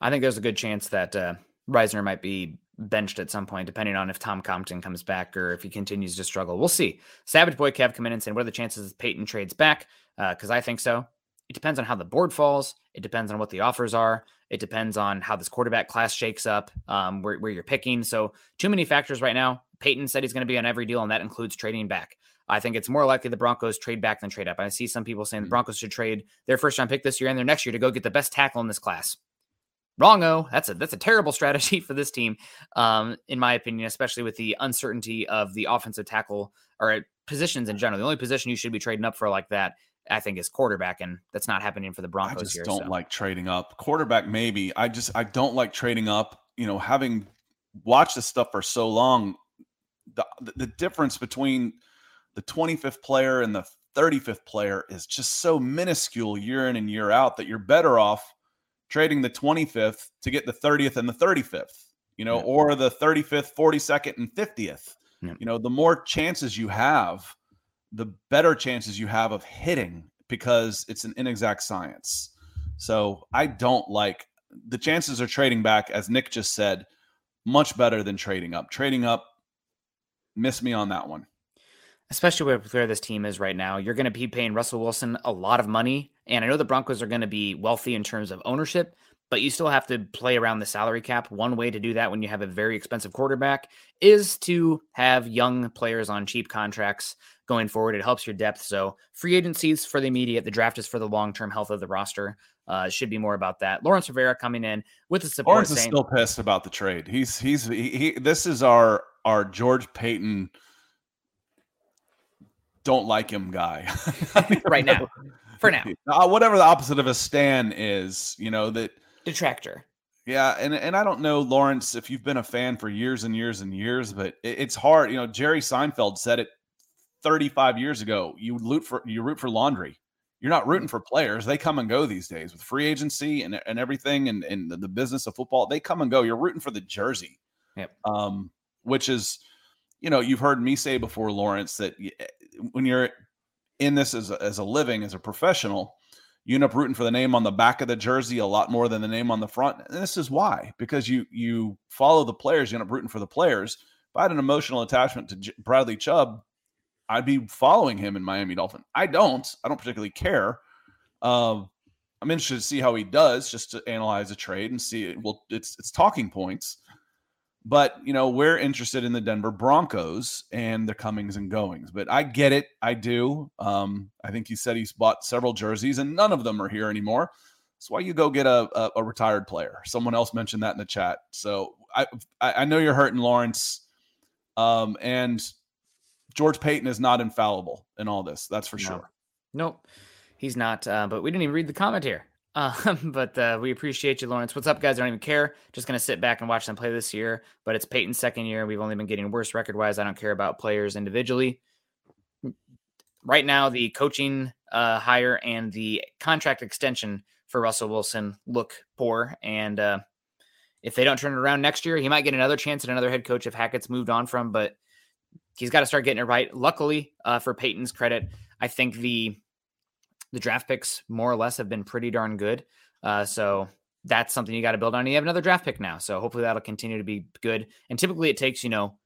I think there's a good chance that uh Risner might be benched at some point, depending on if Tom Compton comes back or if he continues to struggle. We'll see. Savage Boy Kev come in and saying, What are the chances Paton trades back? Because uh, I think so. It depends on how the board falls. It depends on what the offers are. It depends on how this quarterback class shakes up, um, where, where you're picking. So, too many factors right now. Paton said he's going to be on every deal, and that includes trading back. I think it's more likely the Broncos trade back than trade up. I see some people saying the mm-hmm. Broncos should trade their first round pick this year and their next year to go get the best tackle in this class. Wrongo. That's a that's a terrible strategy for this team, um, in my opinion, especially with the uncertainty of the offensive tackle or positions in general. The only position you should be trading up for like that, I think, is quarterback, and that's not happening for the Broncos. I just here, don't so. like trading up. Quarterback, maybe. I just I don't like trading up. You know, having watched this stuff for so long, the the difference between the 25th player and the 35th player is just so minuscule year in and year out that you're better off trading the 25th to get the 30th and the 35th, you know, yeah. or the 35th, 42nd, and 50th. Yeah. You know, the more chances you have, the better chances you have of hitting because it's an inexact science. So I don't like the chances of trading back, as Nick just said, much better than trading up. Trading up, miss me on that one especially with where this team is right now. You're going to be paying Russell Wilson a lot of money. And I know the Broncos are going to be wealthy in terms of ownership, but you still have to play around the salary cap. One way to do that when you have a very expensive quarterback is to have young players on cheap contracts going forward. It helps your depth. So free agencies for the immediate, the draft is for the long term health of the roster. Uh, should be more about that. Lawrence Rivera coming in with the support. Lawrence is still pissed about the trade. He's he's he, he this is our our George Paton don't like him guy right now. For now, uh, whatever the opposite of a stan is, you know that detractor. Yeah, and and I don't know Lawrence if you've been a fan for years and years and years, but it, it's hard. You know, Jerry Seinfeld said it 35 years ago. You root for you root for laundry. You're not rooting for players. They come and go these days with free agency and, and everything and, and the business of football. They come and go. You're rooting for the jersey. Yep. Um, which is, you know, you've heard me say before, Lawrence, that when you're in this as a, as a living, as a professional, you end up rooting for the name on the back of the jersey a lot more than the name on the front. And this is why, because you you follow the players, you end up rooting for the players. If I had an emotional attachment to J- Bradley Chubb, I'd be following him in Miami Dolphin. I don't. I don't particularly care. Um, I'm interested to see how he does, just to analyze a trade and see. It. Well, it's it's talking points. But, you know, we're interested in the Denver Broncos and the comings and goings. But I get it. I do. Um, I think he said he's bought several jerseys and none of them are here anymore. That's why you go get a, a, a retired player. Someone else mentioned that in the chat. So I, I know you're hurting Lawrence. Um, and George Paton is not infallible in all this. That's for no. sure. Nope, he's not. Uh, but we didn't even read the comment here. Um, but uh, we appreciate you, Lawrence. What's up, guys? I don't even care. Just to sit back and watch them play this year. But it's Paton's second year. We've only been getting worse record wise. I don't care about players individually. Right now, the coaching uh, hire and the contract extension for Russell Wilson look poor. And uh, if they don't turn it around next year, he might get another chance at another head coach if Hackett's moved on from. But he's got to start getting it right. Luckily, uh, for Paton's credit, I think the the draft picks more or less have been pretty darn good. Uh, so that's something you got to build on. You have another draft pick now, so hopefully that'll continue to be good. And typically, it takes you know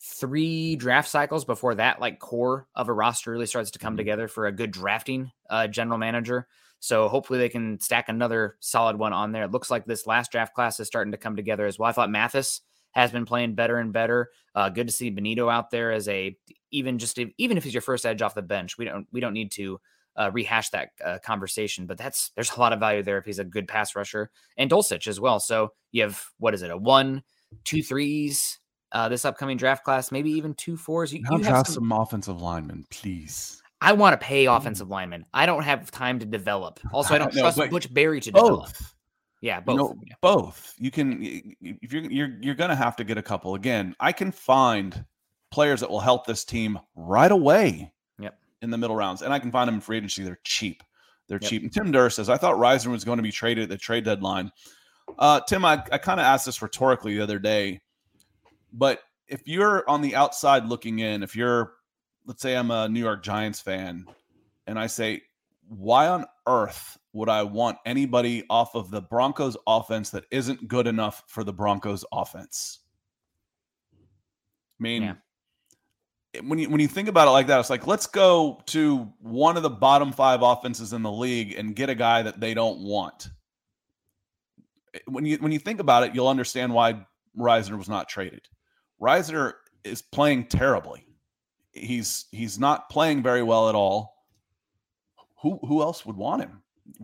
three draft cycles before that like core of a roster really starts to come Mhm. together for a good drafting uh, general manager. So hopefully they can stack another solid one on there. It looks like this last draft class is starting to come together as well. I thought Mathis has been playing better and better. Uh, good to see Bonitto out there as a even just if, even if he's your first edge off the bench. We don't we don't need to uh, rehash that uh, conversation, but that's there's a lot of value there if he's a good pass rusher and Dulcich as well. So you have what is it a one, two threes uh, this upcoming draft class, maybe even two fours. You, Now you have draft some- some offensive linemen, please. I want to pay offensive linemen. I don't have time to develop. Also, I don't No, trust but Butch Barry to develop. Both. Yeah, You both. know, Yeah. both. You can if you're you're you're gonna have to get a couple. Again, I can find players that will help this team right away. In the middle rounds, and I can find them in free agency. They're cheap. They're Yep. cheap. And Tim Durr says, I thought Risner was going to be traded at the trade deadline. Uh, Tim, I, I kind of asked this rhetorically the other day, but if you're on the outside looking in, if you're, let's say I'm a New York Giants fan, and I say, why on earth would I want anybody off of the Broncos offense that isn't good enough for the Broncos offense? I mean, Yeah. When you when you think about it like that, it's like let's go to one of the bottom five offenses in the league and get a guy that they don't want. When you when you think about it, you'll understand why Risner was not traded. Risner is playing terribly. He's he's not playing very well at all. Who who else would want him?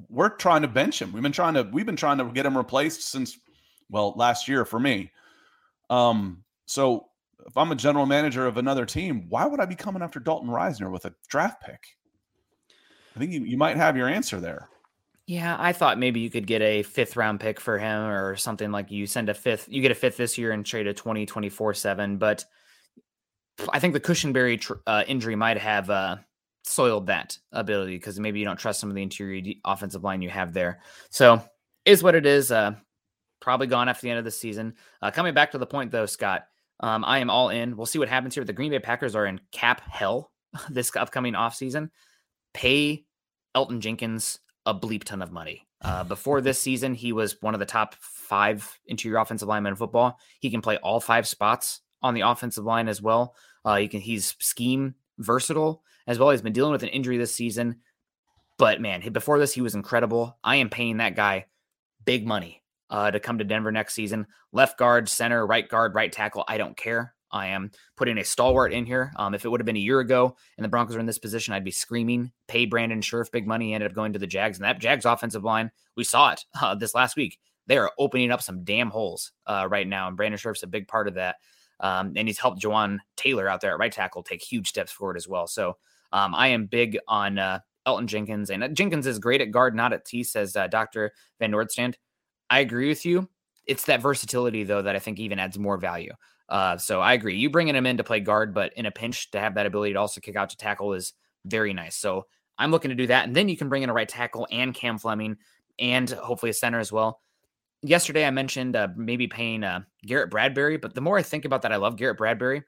We're trying to bench him. We've been trying to we've been trying to get him replaced since well last year for me. Um, so if I'm a general manager of another team, why would I be coming after Dalton Risner with a draft pick? I think you, you might have your answer there. Yeah, I thought maybe you could get a fifth round pick for him or something like you send a fifth, you get a fifth this year and trade a 20, 24 7. But I think the Cushenberry tr- uh, injury might have uh, soiled that ability because maybe you don't trust some of the interior d- offensive line you have there. So is what it is. Uh, probably gone after the end of the season. Uh, coming back to the point though, Scott, um, I am all in. We'll see what happens here. The Green Bay Packers are in cap hell this upcoming offseason. Pay Elgton Jenkins a bleep ton of money. Uh, before this season, he was one of the top five interior offensive linemen in football. He can play all five spots on the offensive line as well. Uh, he can he's scheme versatile as well. He's been dealing with an injury this season, but man, before this he was incredible. I am paying that guy big money uh, to come to Denver next season. Left guard, center, right guard, right tackle. I don't care. I am putting a stalwart in here. Um, if it would have been a year ago and the Broncos were in this position, I'd be screaming, pay Brandon Scherff big money. He ended up going to the Jags. And that Jags offensive line, we saw it uh, this last week. They are opening up some damn holes uh, right now. And Brandon Scherff's a big part of that. Um, and he's helped Jawaan Taylor out there at right tackle take huge steps forward as well. So um, I am big on uh, Elgton Jenkins. And uh, Jenkins is great at guard, not at T, says uh, Dr. Van Nordstrand. I agree with you. It's that versatility, though, that I think even adds more value. Uh, so I agree. You bringing him in to play guard, but in a pinch to have that ability to also kick out to tackle is very nice. So I'm looking to do that. And then you can bring in a right tackle and Cam Fleming and hopefully a center as well. Yesterday I mentioned uh, maybe paying uh, Garrett Bradbury, but the more I think about that, I love Garrett Bradbury.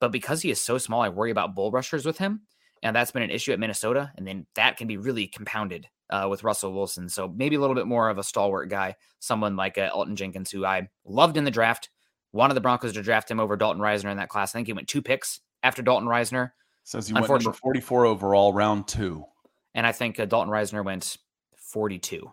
But because he is so small, I worry about bull rushers with him. And that's been an issue at Minnesota. And then that can be really compounded uh, with Russell Wilson. So maybe a little bit more of a stalwart guy, someone like uh, Elgton Jenkins, who I loved in the draft. Wanted the Broncos to draft him over Dalton Risner in that class. I think he went two picks after Dalton Risner. Says he went number 44 overall, round two. And I think uh, Dalton Risner went 42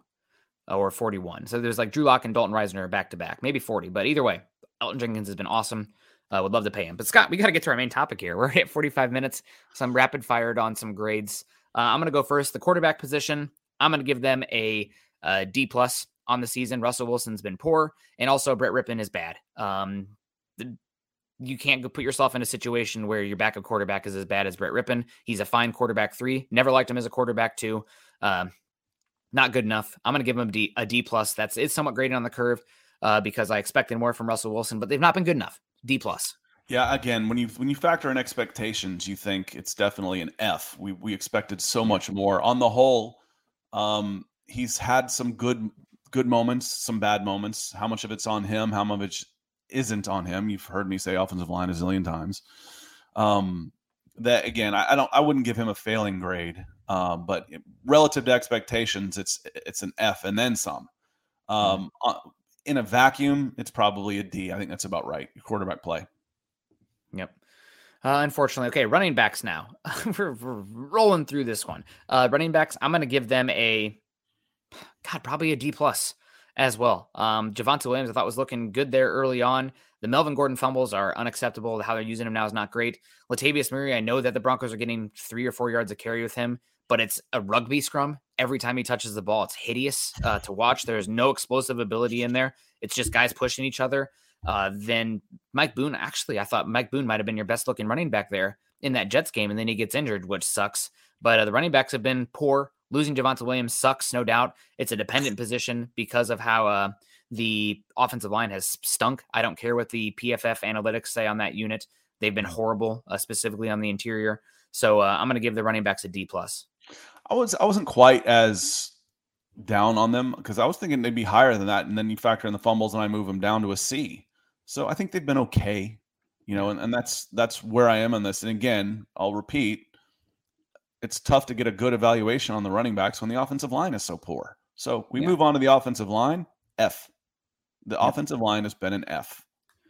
or 41. So there's like Drew Lock and Dalton Risner back to back, maybe 40. But either way, Elgton Jenkins has been awesome. Uh, would love to pay him. But Scott, we got to get to our main topic here. We're at 45 minutes. Some rapid fired on some grades. Uh, I'm going to go first. The quarterback position. I'm going to give them a, uh plus on the season. Russell Wilson's been poor, and also Brett Rypien is bad. Um, the, you can't put yourself in a situation where your backup quarterback is as bad as Brett Rypien. He's a fine quarterback three. Never liked him as a quarterback two. Um, not good enough. I'm going to give him a D, a D plus. That's it's somewhat graded on the curve uh, because I expected more from Russell Wilson, but they've not been good enough. D plus. Yeah, again, when you when you factor in expectations, you think it's definitely an F. We we expected so much more. On the whole, um, he's had some good good moments, some bad moments. How much of it's on him? How much of it isn't on him? You've heard me say offensive line a zillion times. Um, that again, I, I don't, I wouldn't give him a failing grade, um, but relative to expectations, it's it's an F and then some. Um, uh, in a vacuum, it's probably a D. I think that's about right. Quarterback play. Uh, unfortunately, okay, running backs now. we're, we're, rolling through this one. Uh, running backs, I'm going to give them a, God, probably a D plus as well. Um, Javonte Williams, I thought was looking good there early on. The Melvin Gordon fumbles are unacceptable. How they're using him now is not great. Latavius Murray, I know that the Broncos are getting three or four yards of carry with him, but it's a rugby scrum. Every time he touches the ball, it's hideous uh, to watch. There's no explosive ability in there. It's just guys pushing each other. Uh, then Mike Boone, actually, I thought Mike Boone might have been your best looking running back there in that Jets game, and then he gets injured, which sucks. But uh, the running backs have been poor. Losing Javonte Williams sucks, no doubt. It's a dependent position because of how uh, the offensive line has stunk. I don't care what the PFF analytics say on that unit; they've been horrible, uh, specifically on the interior. So uh, I'm going to give the running backs a D plus. I was I wasn't quite as down on them because I was thinking they'd be higher than that, and then you factor in the fumbles, and I move them down to a C. So I think they've been okay, you know, and, and that's that's where I am on this. And again, I'll repeat, it's tough to get a good evaluation on the running backs when the offensive line is so poor. So we yeah. move on to the offensive line. F. The yeah. offensive line has been an F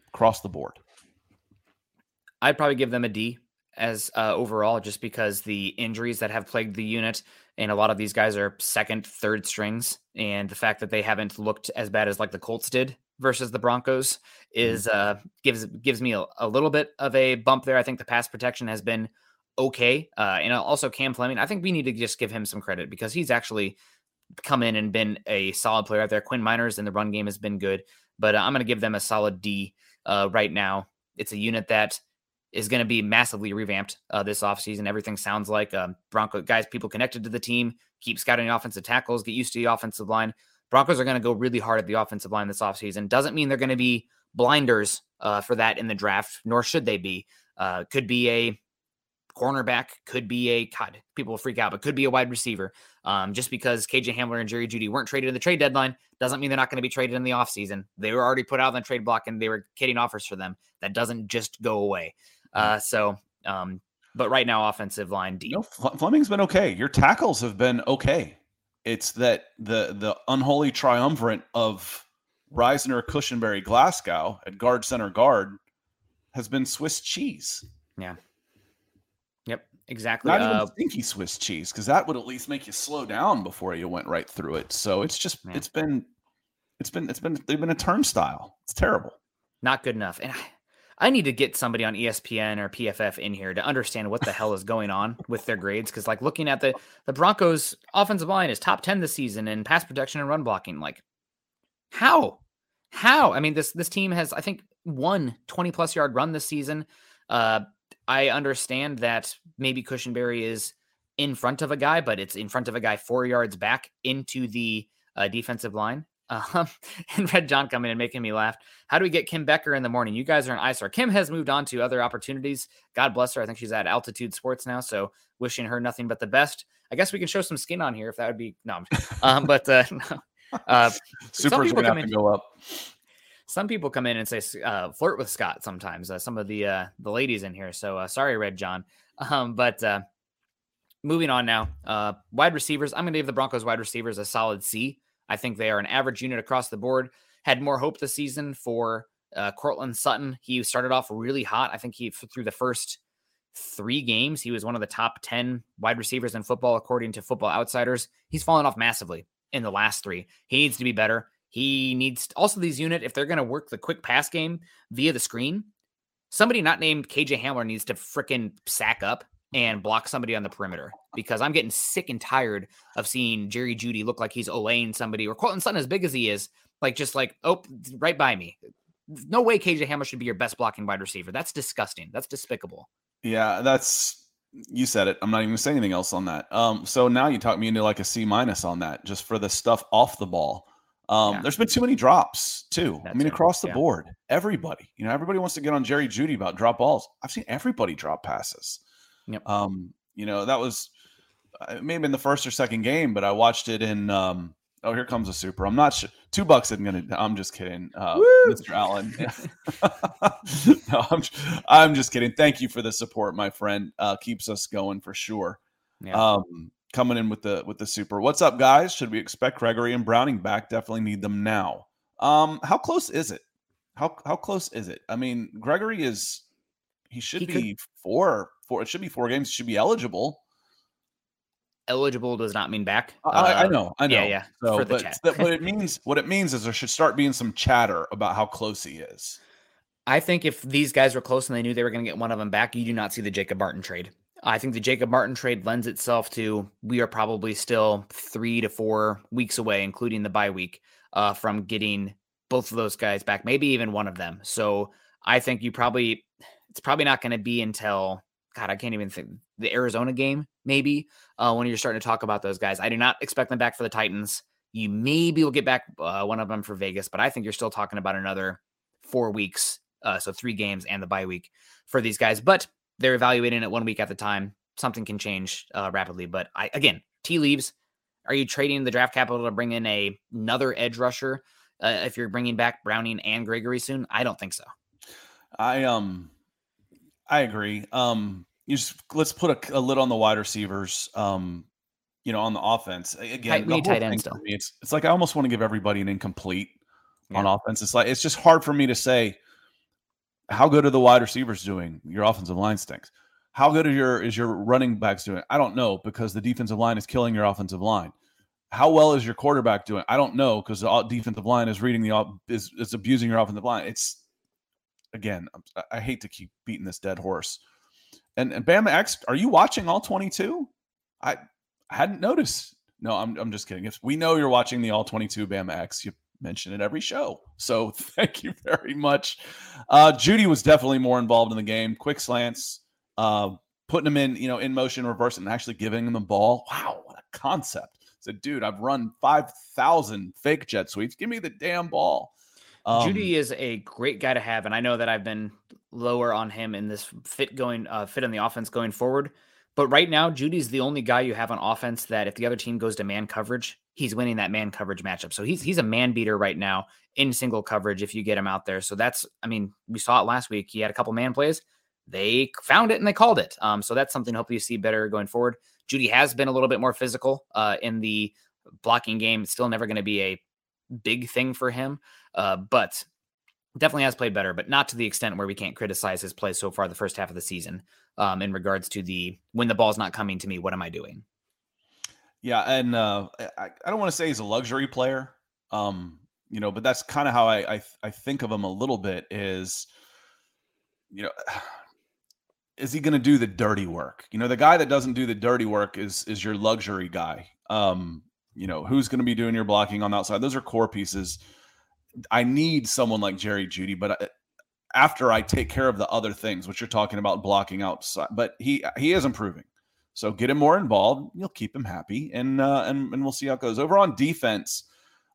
across the board. I'd probably give them a D as uh, overall, just because the injuries that have plagued the unit, and a lot of these guys are second, third strings, and the fact that they haven't looked as bad as like the Colts did versus the Broncos mm-hmm. is uh, gives gives me a, a, little bit of a bump there. I think the pass protection has been okay, uh, and also Cam Fleming. I think we need to just give him some credit because he's actually come in and been a solid player out there. Quinn Meinerz in the run game has been good, but uh, I'm going to give them a solid D uh, right now. It's a unit that is going to be massively revamped uh, this offseason. Everything sounds like um, Bronco guys, people connected to the team, keep scouting offensive tackles, get used to the offensive line. Broncos are going to go really hard at the offensive line this offseason. Doesn't mean they're going to be blinders uh, for that in the draft, nor should they be. Uh, could be a cornerback, could be a God, people will freak out, but could be a wide receiver. Um, just because KJ Hamler and Jerry Jeudy weren't traded in the trade deadline doesn't mean they're not going to be traded in the offseason. They were already put out on the trade block and they were getting offers for them. That doesn't just go away. Mm. Uh, so, um, but right now, offensive line D. You know, Fleming's been okay. Your tackles have been okay. It's that the the unholy triumvirate of Risner, Cushenberry, Glasgow at guard center guard has been Swiss cheese. Yeah. Yep. Exactly. Not uh, even stinky Swiss cheese because that would at least make you slow down before you went right through it. So it's just man. it's been it's been it's been they've been a turnstile. It's terrible. Not good enough. And I, I need to get somebody on ESPN or PFF in here to understand what the hell is going on with their grades. Because like looking at the the Broncos offensive line is top ten this season in pass protection and run blocking. Like how? How? I mean this this team has I think one 20 plus yard run this season. Uh, I understand that maybe Cushenberry is in front of a guy, but it's in front of a guy four yards back into the uh, defensive line. Um, and Red John coming and making me laugh. How do we get Kim Becker in the morning? You guys are an ISR. Kim has moved on to other opportunities. God bless her. I think she's at Altitude Sports now. So wishing her nothing but the best. I guess we can show some skin on here if that would be no. Um, but uh, no. Uh, Super people come in, go up. Some people come in and say uh, flirt with Scott sometimes. Uh, some of the uh, the ladies in here. So uh, sorry, Red John. Um, but uh, moving on now. Uh, wide receivers. I'm going to give the Broncos wide receivers a solid C. I think they are an average unit across the board. Had more hope this season for uh, Courtland Sutton. He started off really hot. I think he through the first three games, he was one of the top 10 wide receivers in football, according to Football Outsiders. He's fallen off massively in the last three. He needs to be better. He needs also these unit, if they're going to work the quick pass game via the screen, somebody not named KJ Hamler needs to freaking sack up and block somebody on the perimeter because I'm getting sick and tired of seeing Jerry Jeudy look like he's olaying somebody or Courtland Sutton as big as he is, like just like, oh, right by me. No way KJ Hamler should be your best blocking wide receiver. That's disgusting. That's despicable. Yeah, that's you said it. I'm not even gonna say anything else on that. Um, so now you talk me into like a C minus on that, just for the stuff off the ball. Um, yeah. there's been too many drops too. That's I mean, across the yeah. board, everybody, you know, everybody wants to get on Jerry Jeudy about drop balls. I've seen everybody drop passes. Yep. Um, you know, that was uh, maybe in the first or second game, but I watched it in um, Oh, here comes a super. I'm not sure. Two bucks isn't gonna. I'm just kidding, uh, Mr. Allen. no, I'm. I'm just kidding. Thank you for the support, my friend. Uh, keeps us going for sure. Yeah. Um, coming in with the with the super. What's up, guys? Should we expect Gregory and Browning back? Definitely need them now. Um, how close is it? How how close is it? I mean, Gregory is. He should He be could- four. Four. It should be four games. He should be eligible. Eligible does not mean back. I, I Uh, know, I know. yeah, yeah, So, for the but chat. that- what it means, what it means is there should start being some chatter about how close he is. I think if these guys were close and they knew they were going to get one of them back, you do not see the Jacob Martin trade. I think the Jacob Martin trade lends itself to we are probably still three to four weeks away, including the bye week, uh, from getting both of those guys back, maybe even one of them. So I think you probably it's probably not going to be until God, I can't even think the Arizona game, maybe uh, when you're starting to talk about those guys. I do not expect them back for the Titans. You maybe will get back uh, one of them for Vegas, but I think you're still talking about another four weeks, uh, so three games and the bye week for these guys. But they're evaluating it one week at the time. Something can change uh, rapidly. But I again, T leaves. Are you trading the draft capital to bring in a another edge rusher? Uh, if you're bringing back Browning and Gregory soon, I don't think so. I um, I agree. Um, you just let's put a, a lid on the wide receivers. Um, you know, on the offense again. Tight- the tight ends still. me, It's it's like I almost want to give everybody an incomplete on offense. It's like it's just hard for me to say how good are the wide receivers doing. Your offensive line stinks. How good are your is your running backs doing? I don't know because the defensive line is killing your offensive line. How well is your quarterback doing? I don't know because the defensive line is reading the is is abusing your offensive line. It's again, I- hate to keep beating this dead horse. And and Bama X, are you watching all 22? I, I hadn't noticed. No, I'm I'm just kidding. If we know you're watching the all 22 Bama X, you mention it every show. So thank you very much. Uh, Jeudy was definitely more involved in the game. Quick slants, uh, putting them in, you know, in motion, reverse, and actually giving them the ball. Wow, what a concept! Said, dude, I've run five thousand fake jet sweeps. Give me the damn ball. Um, Jeudy is a great guy to have, and I know that I've been lower on him in this fit going uh, fit in the offense going forward. But right now, Jeudy's the only guy you have on offense that if the other team goes to man coverage, he's winning that man coverage matchup. So he's he's a man beater right now in single coverage if you get him out there. So that's I mean we saw it last week. He had a couple man plays. They found it and they called it. Um, so that's something hopefully you see better going forward. Jeudy has been a little bit more physical uh, in the blocking game. It's still never going to be a big thing for him, uh, but definitely has played better, but not to the extent where we can't criticize his play so far the first half of the season. Um, in regards to the when the ball's not coming to me, what am I doing? Yeah, and uh, I, I don't want to say he's a luxury player, um, you know, but that's kind of how I, I I think of him a little bit. Is you know, is he going to do the dirty work? You know, the guy that doesn't do the dirty work is is your luxury guy. Um, you know, who's going to be doing your blocking on the outside? Those are core pieces. I need someone like Jerry Jeudy, but I, after I take care of the other things, which you're talking about blocking outside, but he he is improving. So get him more involved. You'll keep him happy, and uh, and and we'll see how it goes. Over on defense,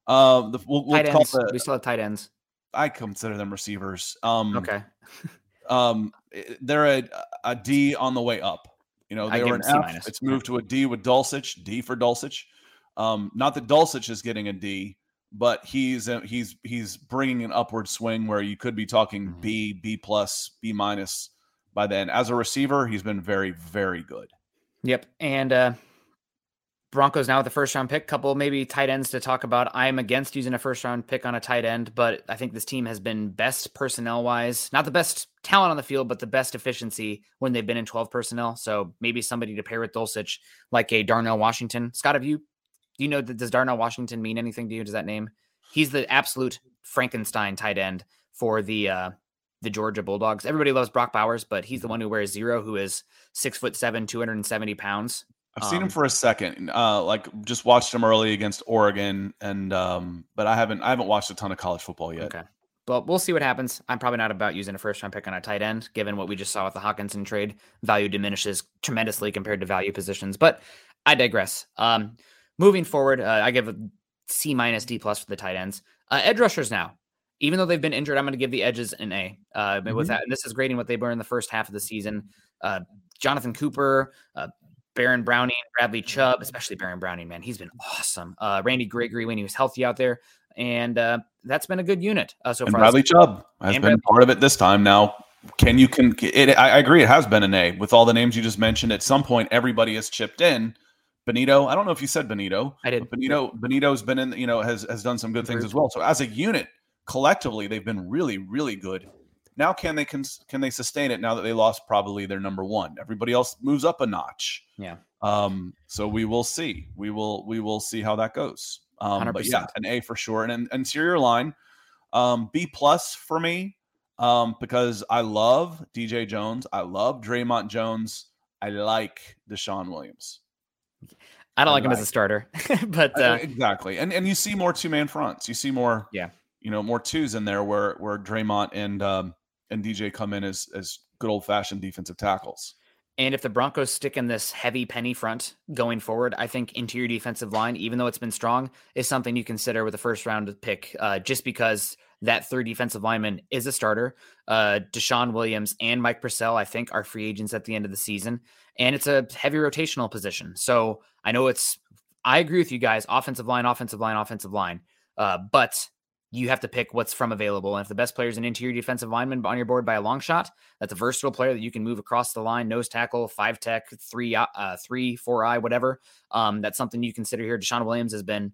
uh, the, we'll, we'll call the, we still have tight ends. I consider them receivers. Um, Okay. um, they're a, a D on the way up. You know, they give were an C F. minus. It's moved to a D with Dulcich. D for Dulcich. Um, not that Dulcich is getting a D, but he's uh, he's he's bringing an upward swing where you could be talking Mm-hmm. B, B plus, B minus by then. As a receiver, he's been very very good. Yep. And uh Broncos now with the first round pick. Couple maybe tight ends to talk about. I'm against using a first round pick on a tight end, but I think this team has been best personnel wise, not the best talent on the field, but the best efficiency when they've been in 12 personnel. So maybe somebody to pair with Dulcich, like a Darnell Washington. Scott, have you do you know that does Darnell Washington mean anything to you? Does that name? He's the absolute Frankenstein tight end for the uh the Georgia Bulldogs. Everybody loves Brock Bowers, but he's the one who wears zero, who is six foot seven, 270 pounds. I've seen him Um, for a second. Uh, like just watched him early against Oregon, and um, but I haven't I haven't watched a ton of college football yet. Okay. But we'll see what happens. I'm probably not about using a first round pick on a tight end, given what we just saw with the Hockenson trade. Value diminishes tremendously compared to value positions, but I digress. Um, moving forward, uh, I give a C minus D plus for the tight ends. Uh, edge rushers now, even though they've been injured, I'm going to give the edges an A. Uh, but with that, and this is grading what they were in the first half of the season. Uh, Jonathan Cooper, uh, Baron Browning, Bradley Chubb, especially Baron Browning, man, he's been awesome. Uh, Randy Gregory when he was healthy out there, and uh, that's been a good unit uh, so and far. Bradley Chubb has been Bradley- part of it this time. Now, can you can it? I agree, it has been an A with all the names you just mentioned. At some point, everybody has chipped in. Bonitto, I don't know if you said Bonitto. I did. Bonitto, Bonitto's been in, you know, has has done some good things as well. So as a unit, collectively, they've been really, really good. Now, can they can can they sustain it now that they lost probably their number one? Everybody else moves up a notch. Yeah. Um, so we will see. We will we will see how that goes. Um, but yeah, 100%. an A for sure. And an interior line, um, B plus for me, um, because I love DJ Jones. I love Dre'Mont Jones. I like DeShawn Williams. I don't like him as a starter, but Uh, uh, exactly. And and you see more two man fronts. You see more, Yeah. you know, more twos in there where where Dre'Mont and um and DJ come in as as good old fashioned defensive tackles. And if the Broncos stick in this heavy penny front going forward, I think interior defensive line, even though it's been strong, is something you consider with a first round pick, uh, just because that third defensive lineman is a starter. Uh, DeShawn Williams and Mike Purcell, I think, are free agents at the end of the season. And it's a heavy rotational position. So I know it's, I agree with you guys offensive line, offensive line, offensive line. Uh, but you have to pick what's from available. And if the best player is an interior defensive lineman on your board by a long shot, that's a versatile player that you can move across the line, nose tackle, five tech, three, uh, three, four eye, whatever. Um, that's something you consider here. DeShawn Williams has been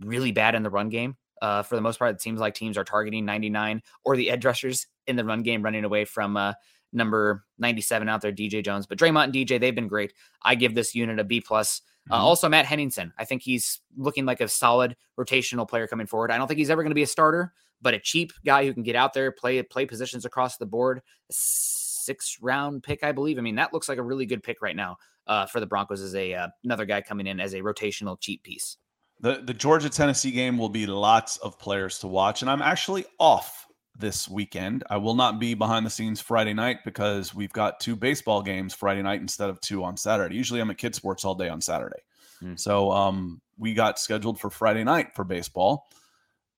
really bad in the run game. Uh, for the most part, it seems like teams are targeting 99 or the edge rushers in the run game, running away from uh, number 97 out there, DJ Jones. But Dre'Mont and DJ, they've been great. I give this unit a B plus. Uh, Mhm. also, Matt Henningsen. I think he's looking like a solid rotational player coming forward. I don't think he's ever going to be a starter, but a cheap guy who can get out there, play play positions across the board. Six round pick, I believe. I mean, that looks like a really good pick right now uh, for the Broncos as a uh, another guy coming in as a rotational cheap piece. The the Georgia Tennessee game will be lots of players to watch, and I'm actually off this weekend. I will not be behind the scenes Friday night because we've got two baseball games Friday night instead of two on Saturday. Usually I'm at Kid Sports all day on Saturday. Hmm. So um we got scheduled for Friday night for baseball.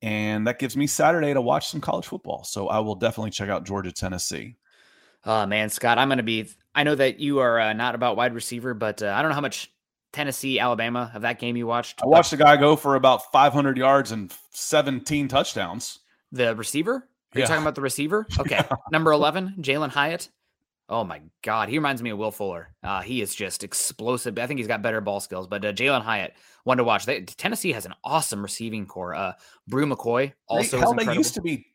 And that gives me Saturday to watch some college football. So I will definitely check out Georgia Tennessee. Oh man, Scott, I'm going to be. I know that you are uh, not about wide receiver, but uh, I don't know how much Tennessee, Alabama of that game you watched. I watched the guy go for about 500 yards and 17 touchdowns. the receiver. Are you Yeah. talking about the receiver? Okay, number eleven, Jalin Hyatt. Oh my God, he reminds me of Will Fuller. Uh, he is just explosive. I think he's got better ball skills, but uh, Jalin Hyatt, one to watch. They, Tennessee has an awesome receiving corps. Uh, Bru McCoy also Hell, is they used to be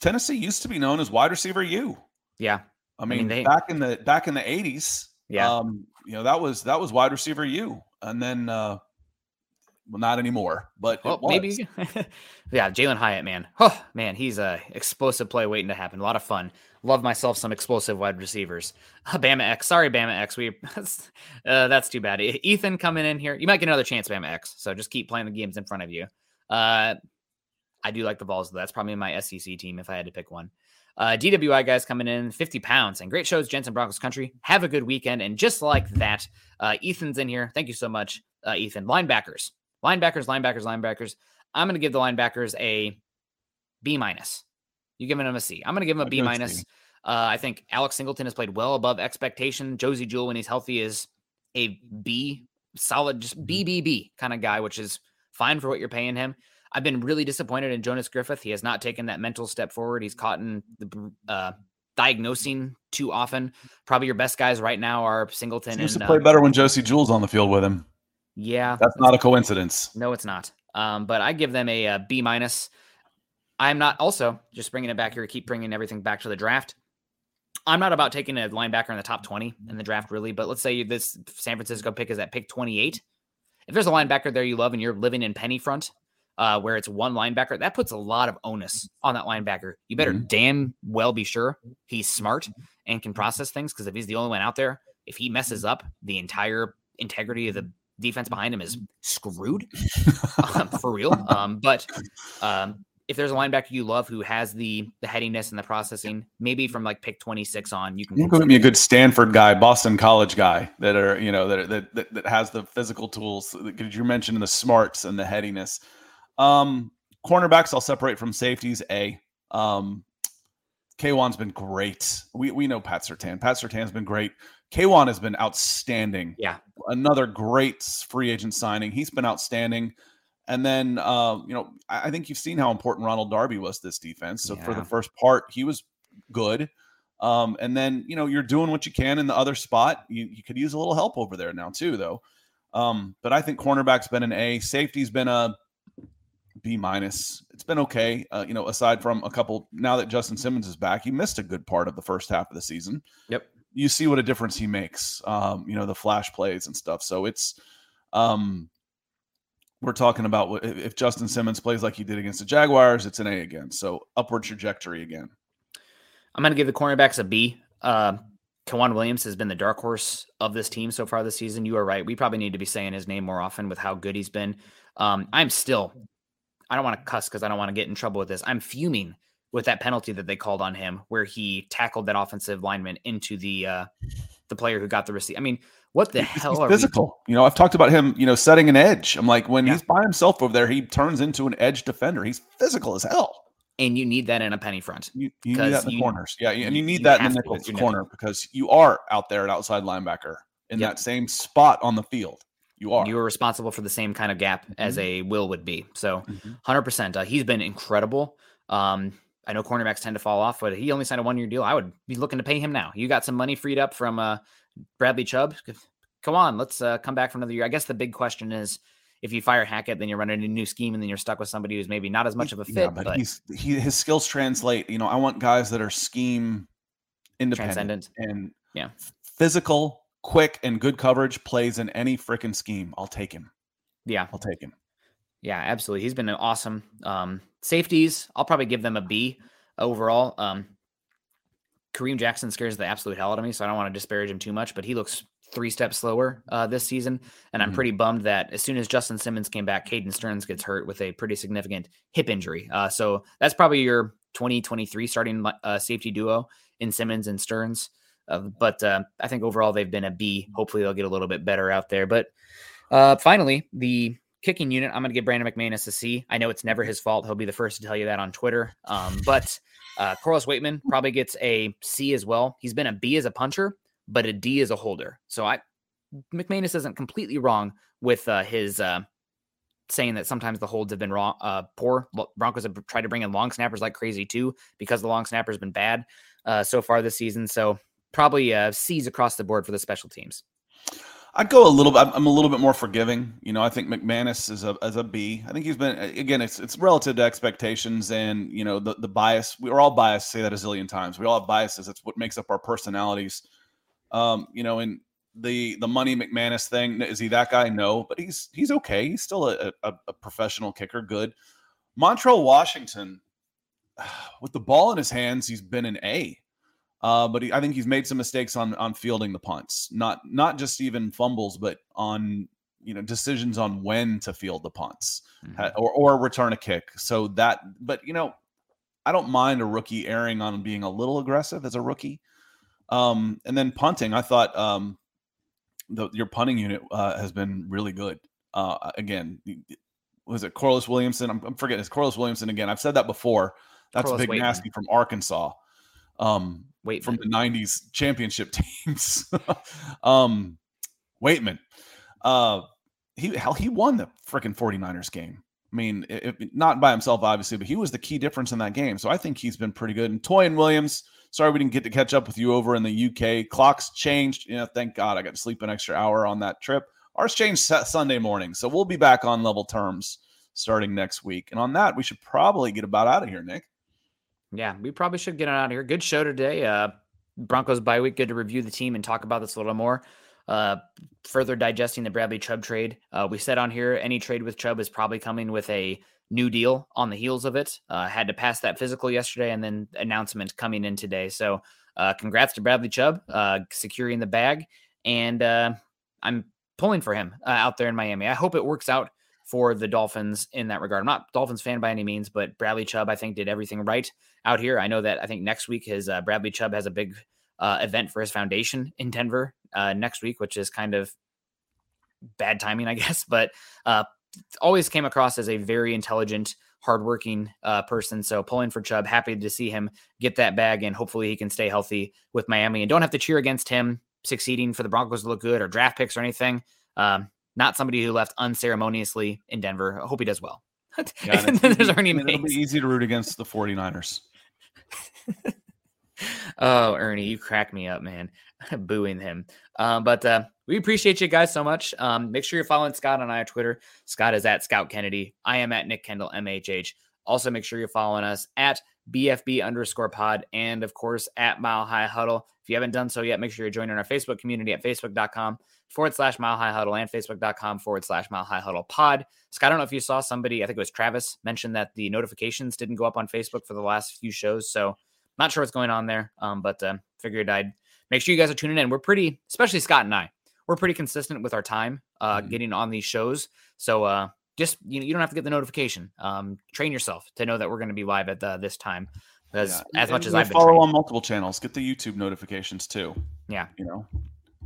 Tennessee used to be known as wide receiver U. yeah, I mean, mean, they- back in the back in the 80s, yeah. um, you know, that was that was wide receiver you, And then uh well not anymore, but was. maybe. yeah, Jalin Hyatt, man. Oh, man, he's a explosive play waiting to happen. A lot of fun. Love myself some explosive wide receivers. Bama X. Sorry, Bama X. We uh, that's too bad. Ethan coming in here. You might get another chance, Bama X. So just keep playing the games in front of you. Uh, I do like the Vols though. That's probably my SEC team if I had to pick one. Uh, DWI guys coming in 50 pounds and great shows, Jensen Broncos country. Have a good weekend. And just like that, uh, Ethan's in here. Thank you so much, uh, Ethan. Linebackers, linebackers, linebackers, linebackers. I'm going to give the linebackers a B minus. You giving them a C. I'm going to give them a B minus. Uh, I think Alex Singleton has played well above expectation. Josey Jewell, when he's healthy, is a B, solid, just BBB kind of guy, which is fine for what you're paying him. I've been really disappointed in Jonas Griffith. He has not taken that mental step forward. He's caught in the uh, diagnosing too often. Probably your best guys right now are Singleton Seems and to play uh, better when Josey Jewell's on the field with him. yeah, That's not a coincidence. no, it's not. Um, but I give them a, uh minus. I'm not also just bringing it back here. Keep bringing everything back to the draft. I'm not about taking a linebacker in the top 20 in the draft, really. But let's say this San Francisco pick is at pick 28. If there's a linebacker there you love and you're living in penny front, uh, where it's one linebacker, that puts a lot of onus on that linebacker. You better damn well be sure he's smart and can process things because if he's the only one out there, if he messes up, the entire integrity of the defense behind him is screwed um, for real. Um, but um, if there's a linebacker you love who has the the headiness and the processing, maybe from like pick 26 on, you can You give me a good Stanford guy, Boston College guy that are you know that that, that that has the physical tools. Because you mentioned the smarts and the headiness. Um, cornerbacks, I'll separate from safeties. A. Um, K'Waun's been great. We we know Pat Surtain. Pat Surtain's been great. K'Waun has been outstanding. Yeah. Another great free agent signing. He's been outstanding. And then, uh, you know, I, I think you've seen how important Ronald Darby was this defense. So for the first part, he was good. Um, and then, you know, you're doing what you can in the other spot. You, you could use a little help over there now, too, though. Um, but I think cornerback's been an A. Safety's been a B minus. It's been okay. Uh, you know, aside from a couple, now that Justin Simmons is back, he missed a good part of the first half of the season Yep. you see what a difference he makes. Um, you know, the flash plays and stuff. So it's um we're talking about what- if if Justin Simmons plays like he did against the Jaguars, it's an A again. So upward trajectory again. I'm going to give the cornerbacks a B. Uh, K'Waun Williams has been the dark horse of this team so far this season. You are right. We probably need to be saying his name more often with how good he's been. Um, I'm still, I don't want to cuss because I don't want to get in trouble with this. I'm fuming with that penalty that they called on him, where he tackled that offensive lineman into the uh, the player who got the receipt. I mean, what the He's- hell he's are physical. You know, I've talked about him, you know, setting an edge. I'm like, when Yeah. he's by himself over there, he turns into an edge defender. He's physical as hell. And you need that in a penny front. You, you need that in the you- corners. Yeah, and you- need you that in the nickel corner because you are out there at outside linebacker in Yep. that same spot on the field. You are. You were responsible for the same kind of gap as Mhm. a Will would be. So Mhm. 100%. Uh, he's been incredible. Um, I know cornerbacks tend to fall off, but he only signed a one year deal. I would be looking to pay him now. You got some money freed up from uh, Bradley Chubb. Come on, let's uh, come back for another year. I guess the big question is if you fire Hackett, then you're running a new scheme and then you're stuck with somebody who's maybe not as much of a fit, Yeah, but, but, he's he his skills translate. You know, I want guys that are scheme independent and Yeah. physical, quick, and good coverage plays in any freaking scheme. I'll take him. Yeah. I'll take him. Yeah, absolutely. He's been an awesome. Um, safeties, I'll probably give them a B overall. Um, Kareem Jackson scares the absolute hell out of me, so I don't want to disparage him too much, but he looks three steps slower uh, this season. And I'm Mhm. pretty bummed that as soon as Justin Simmons came back, Caden Sterns gets hurt with a pretty significant hip injury. Uh, so that's probably your 2023 starting uh, safety duo in Simmons and Sterns. Uh, but uh, I think overall they've been a B. Hopefully they'll get a little bit better out there. But uh, finally, the kicking unit, I'm going to give Brandon McManus a C. I know it's never his fault. He'll be the first to tell you that on Twitter. Um, but uh, Corliss Waitman probably gets a C as well. He's been a B as a puncher, but a D as a holder. So I McManus isn't completely wrong with uh, his uh, saying that sometimes the holds have been wrong, uh, poor. Broncos have tried to bring in long snappers like crazy too because the long snapper has been bad uh, so far this season. So probably uh, C's across the board for the special teams. I'd go a little bit. I'm- a little bit more forgiving. You know, I think McManus is a as a B. I think he's been again. It's it's relative to expectations and you know the the bias. We're all biased. Say that a zillion times. We all have biases. That's what makes up our personalities. Um, you know, and the the money McManus thing is he that guy? No, but he's he's okay. He's still a, a, a professional kicker. Good. Montrell Washington, with the ball in his hands, he's been an A. Uh, but he, I think he's made some mistakes on on fielding the punts, not not just even fumbles, but on you know decisions on when to field the punts ha- or or return a kick. So that, but you know, I don't mind a rookie erring on being a little aggressive as a rookie. Um, and then punting, I thought um, the, your punting unit uh, has been really good. Uh, again, was it Corliss Williamson? I'm, I'm forgetting it's Corliss Williamson again. I've said that before. That's Corliss big Waitman. nasty from Arkansas. Um, Wait, from the 90s championship teams. um Waitman. Uh he hell he won the freaking 49ers game. I mean, it, not by himself obviously, but he was the key difference in that game. So I think he's been pretty good. And Toy and Williams, sorry we didn't get to catch up with you over in the UK. Clocks changed. You know, thank God I got to sleep an extra hour on that trip. Ours changed Sunday morning. So we'll be back on level terms starting next week. And on that, we should probably get about out of here, Nick. Yeah, we probably should get on out of here. Good show today. Uh, Broncos bye week. Good to review the team and talk about this a little more. Uh, further digesting the Bradley Chubb trade. Uh, we said on here any trade with Chubb is probably coming with a new deal on the heels of it. Uh, had to pass that physical yesterday, and then announcement coming in today. So, uh, congrats to Bradley Chubb uh, securing the bag, and uh, I'm pulling for him uh, out there in Miami. I hope it works out for the Dolphins in that regard. I'm not Dolphins fan by any means, but Bradley Chubb I think did everything right out here. I know that I think next week his uh, Bradley Chubb has a big uh, event for his foundation in Denver uh, next week, which is kind of bad timing, I guess. But uh, always came across as a very intelligent, hardworking uh, person. So pulling for Chubb, happy to see him get that bag, and hopefully he can stay healthy with Miami and don't have to cheer against him succeeding for the Broncos to look good or draft picks or anything. Um, not somebody who left unceremoniously in Denver. I hope he does well. And it's There's easy- Ernie it'll be easy to root against the 49ers. Oh, Ernie, you crack me up, man. Booing him. Um, but uh, we appreciate you guys so much. Um, make sure you're following Scott and I on Twitter. Scott is at Scout Kennedy. I am at Nick Kendall MHH. Also, make sure you're following us at BFB underscore pod and, of course, at Mile High Huddle. If you haven't done so yet, make sure you're joining our Facebook community at facebook.com forward slash Mile High Huddle and facebook.com forward slash Mile High Huddle pod. Scott, I don't know if you saw somebody, I think it was Travis, mentioned that the notifications didn't go up on Facebook for the last few shows. So, not sure what's going on there, um, but uh, figured I'd make sure you guys are tuning in. We're pretty, especially Scott and I, we're pretty consistent with our time uh, Mhm. getting on these shows. So uh, just you know, you don't have to get the notification. Um, train yourself to know that we're going to be live at uh, this time because Yeah, as and much as I've follow trained- on multiple channels, get the YouTube notifications too. Yeah. You know,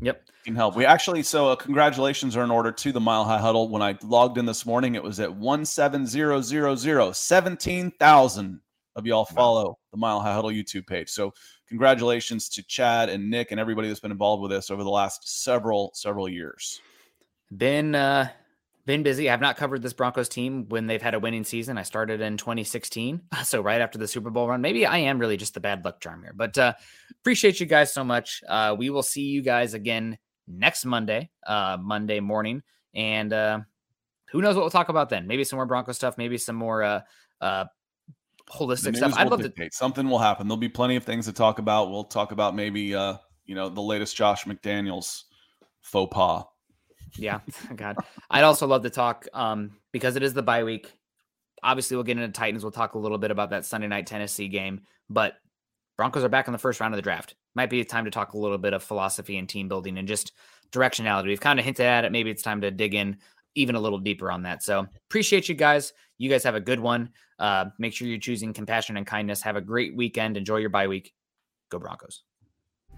Yep. can help. We actually, so uh, congratulations are in order to the Mile High Huddle. When I logged in this morning, it was at 17000. 17,000 of y'all follow the Mile High Huddle YouTube page. So congratulations to Chad and Nick and everybody that's been involved with this over the last several, several years. Been uh been busy. I've not covered this Broncos team when they've had a winning season. I started in 2016, so right after the Super Bowl run. Maybe I am really just the bad luck charm here, but uh appreciate you guys so much. Uh we will see you guys again next Monday, uh Monday morning, and uh who knows what we'll talk about then? Maybe some more Bronco stuff, maybe some more uh uh holistic stuff. I'd love to. Something will happen. There'll be plenty of things to talk about. We'll talk about maybe, uh, you know, the latest Josh McDaniels faux pas. Yeah, God. I'd also love to talk um, because it is the bye week. Obviously, we'll get into Titans. We'll talk a little bit about that Sunday night Tennessee game, but Broncos are back in the first round of the draft. Might be time to talk a little bit of philosophy and team building and just directionality. We've kind of hinted at it. Maybe it's time to dig in even a little deeper on that. So appreciate you guys. You guys have a good one. Uh, make sure you're choosing compassion and kindness. Have a great weekend. Enjoy your bye week. Go Broncos.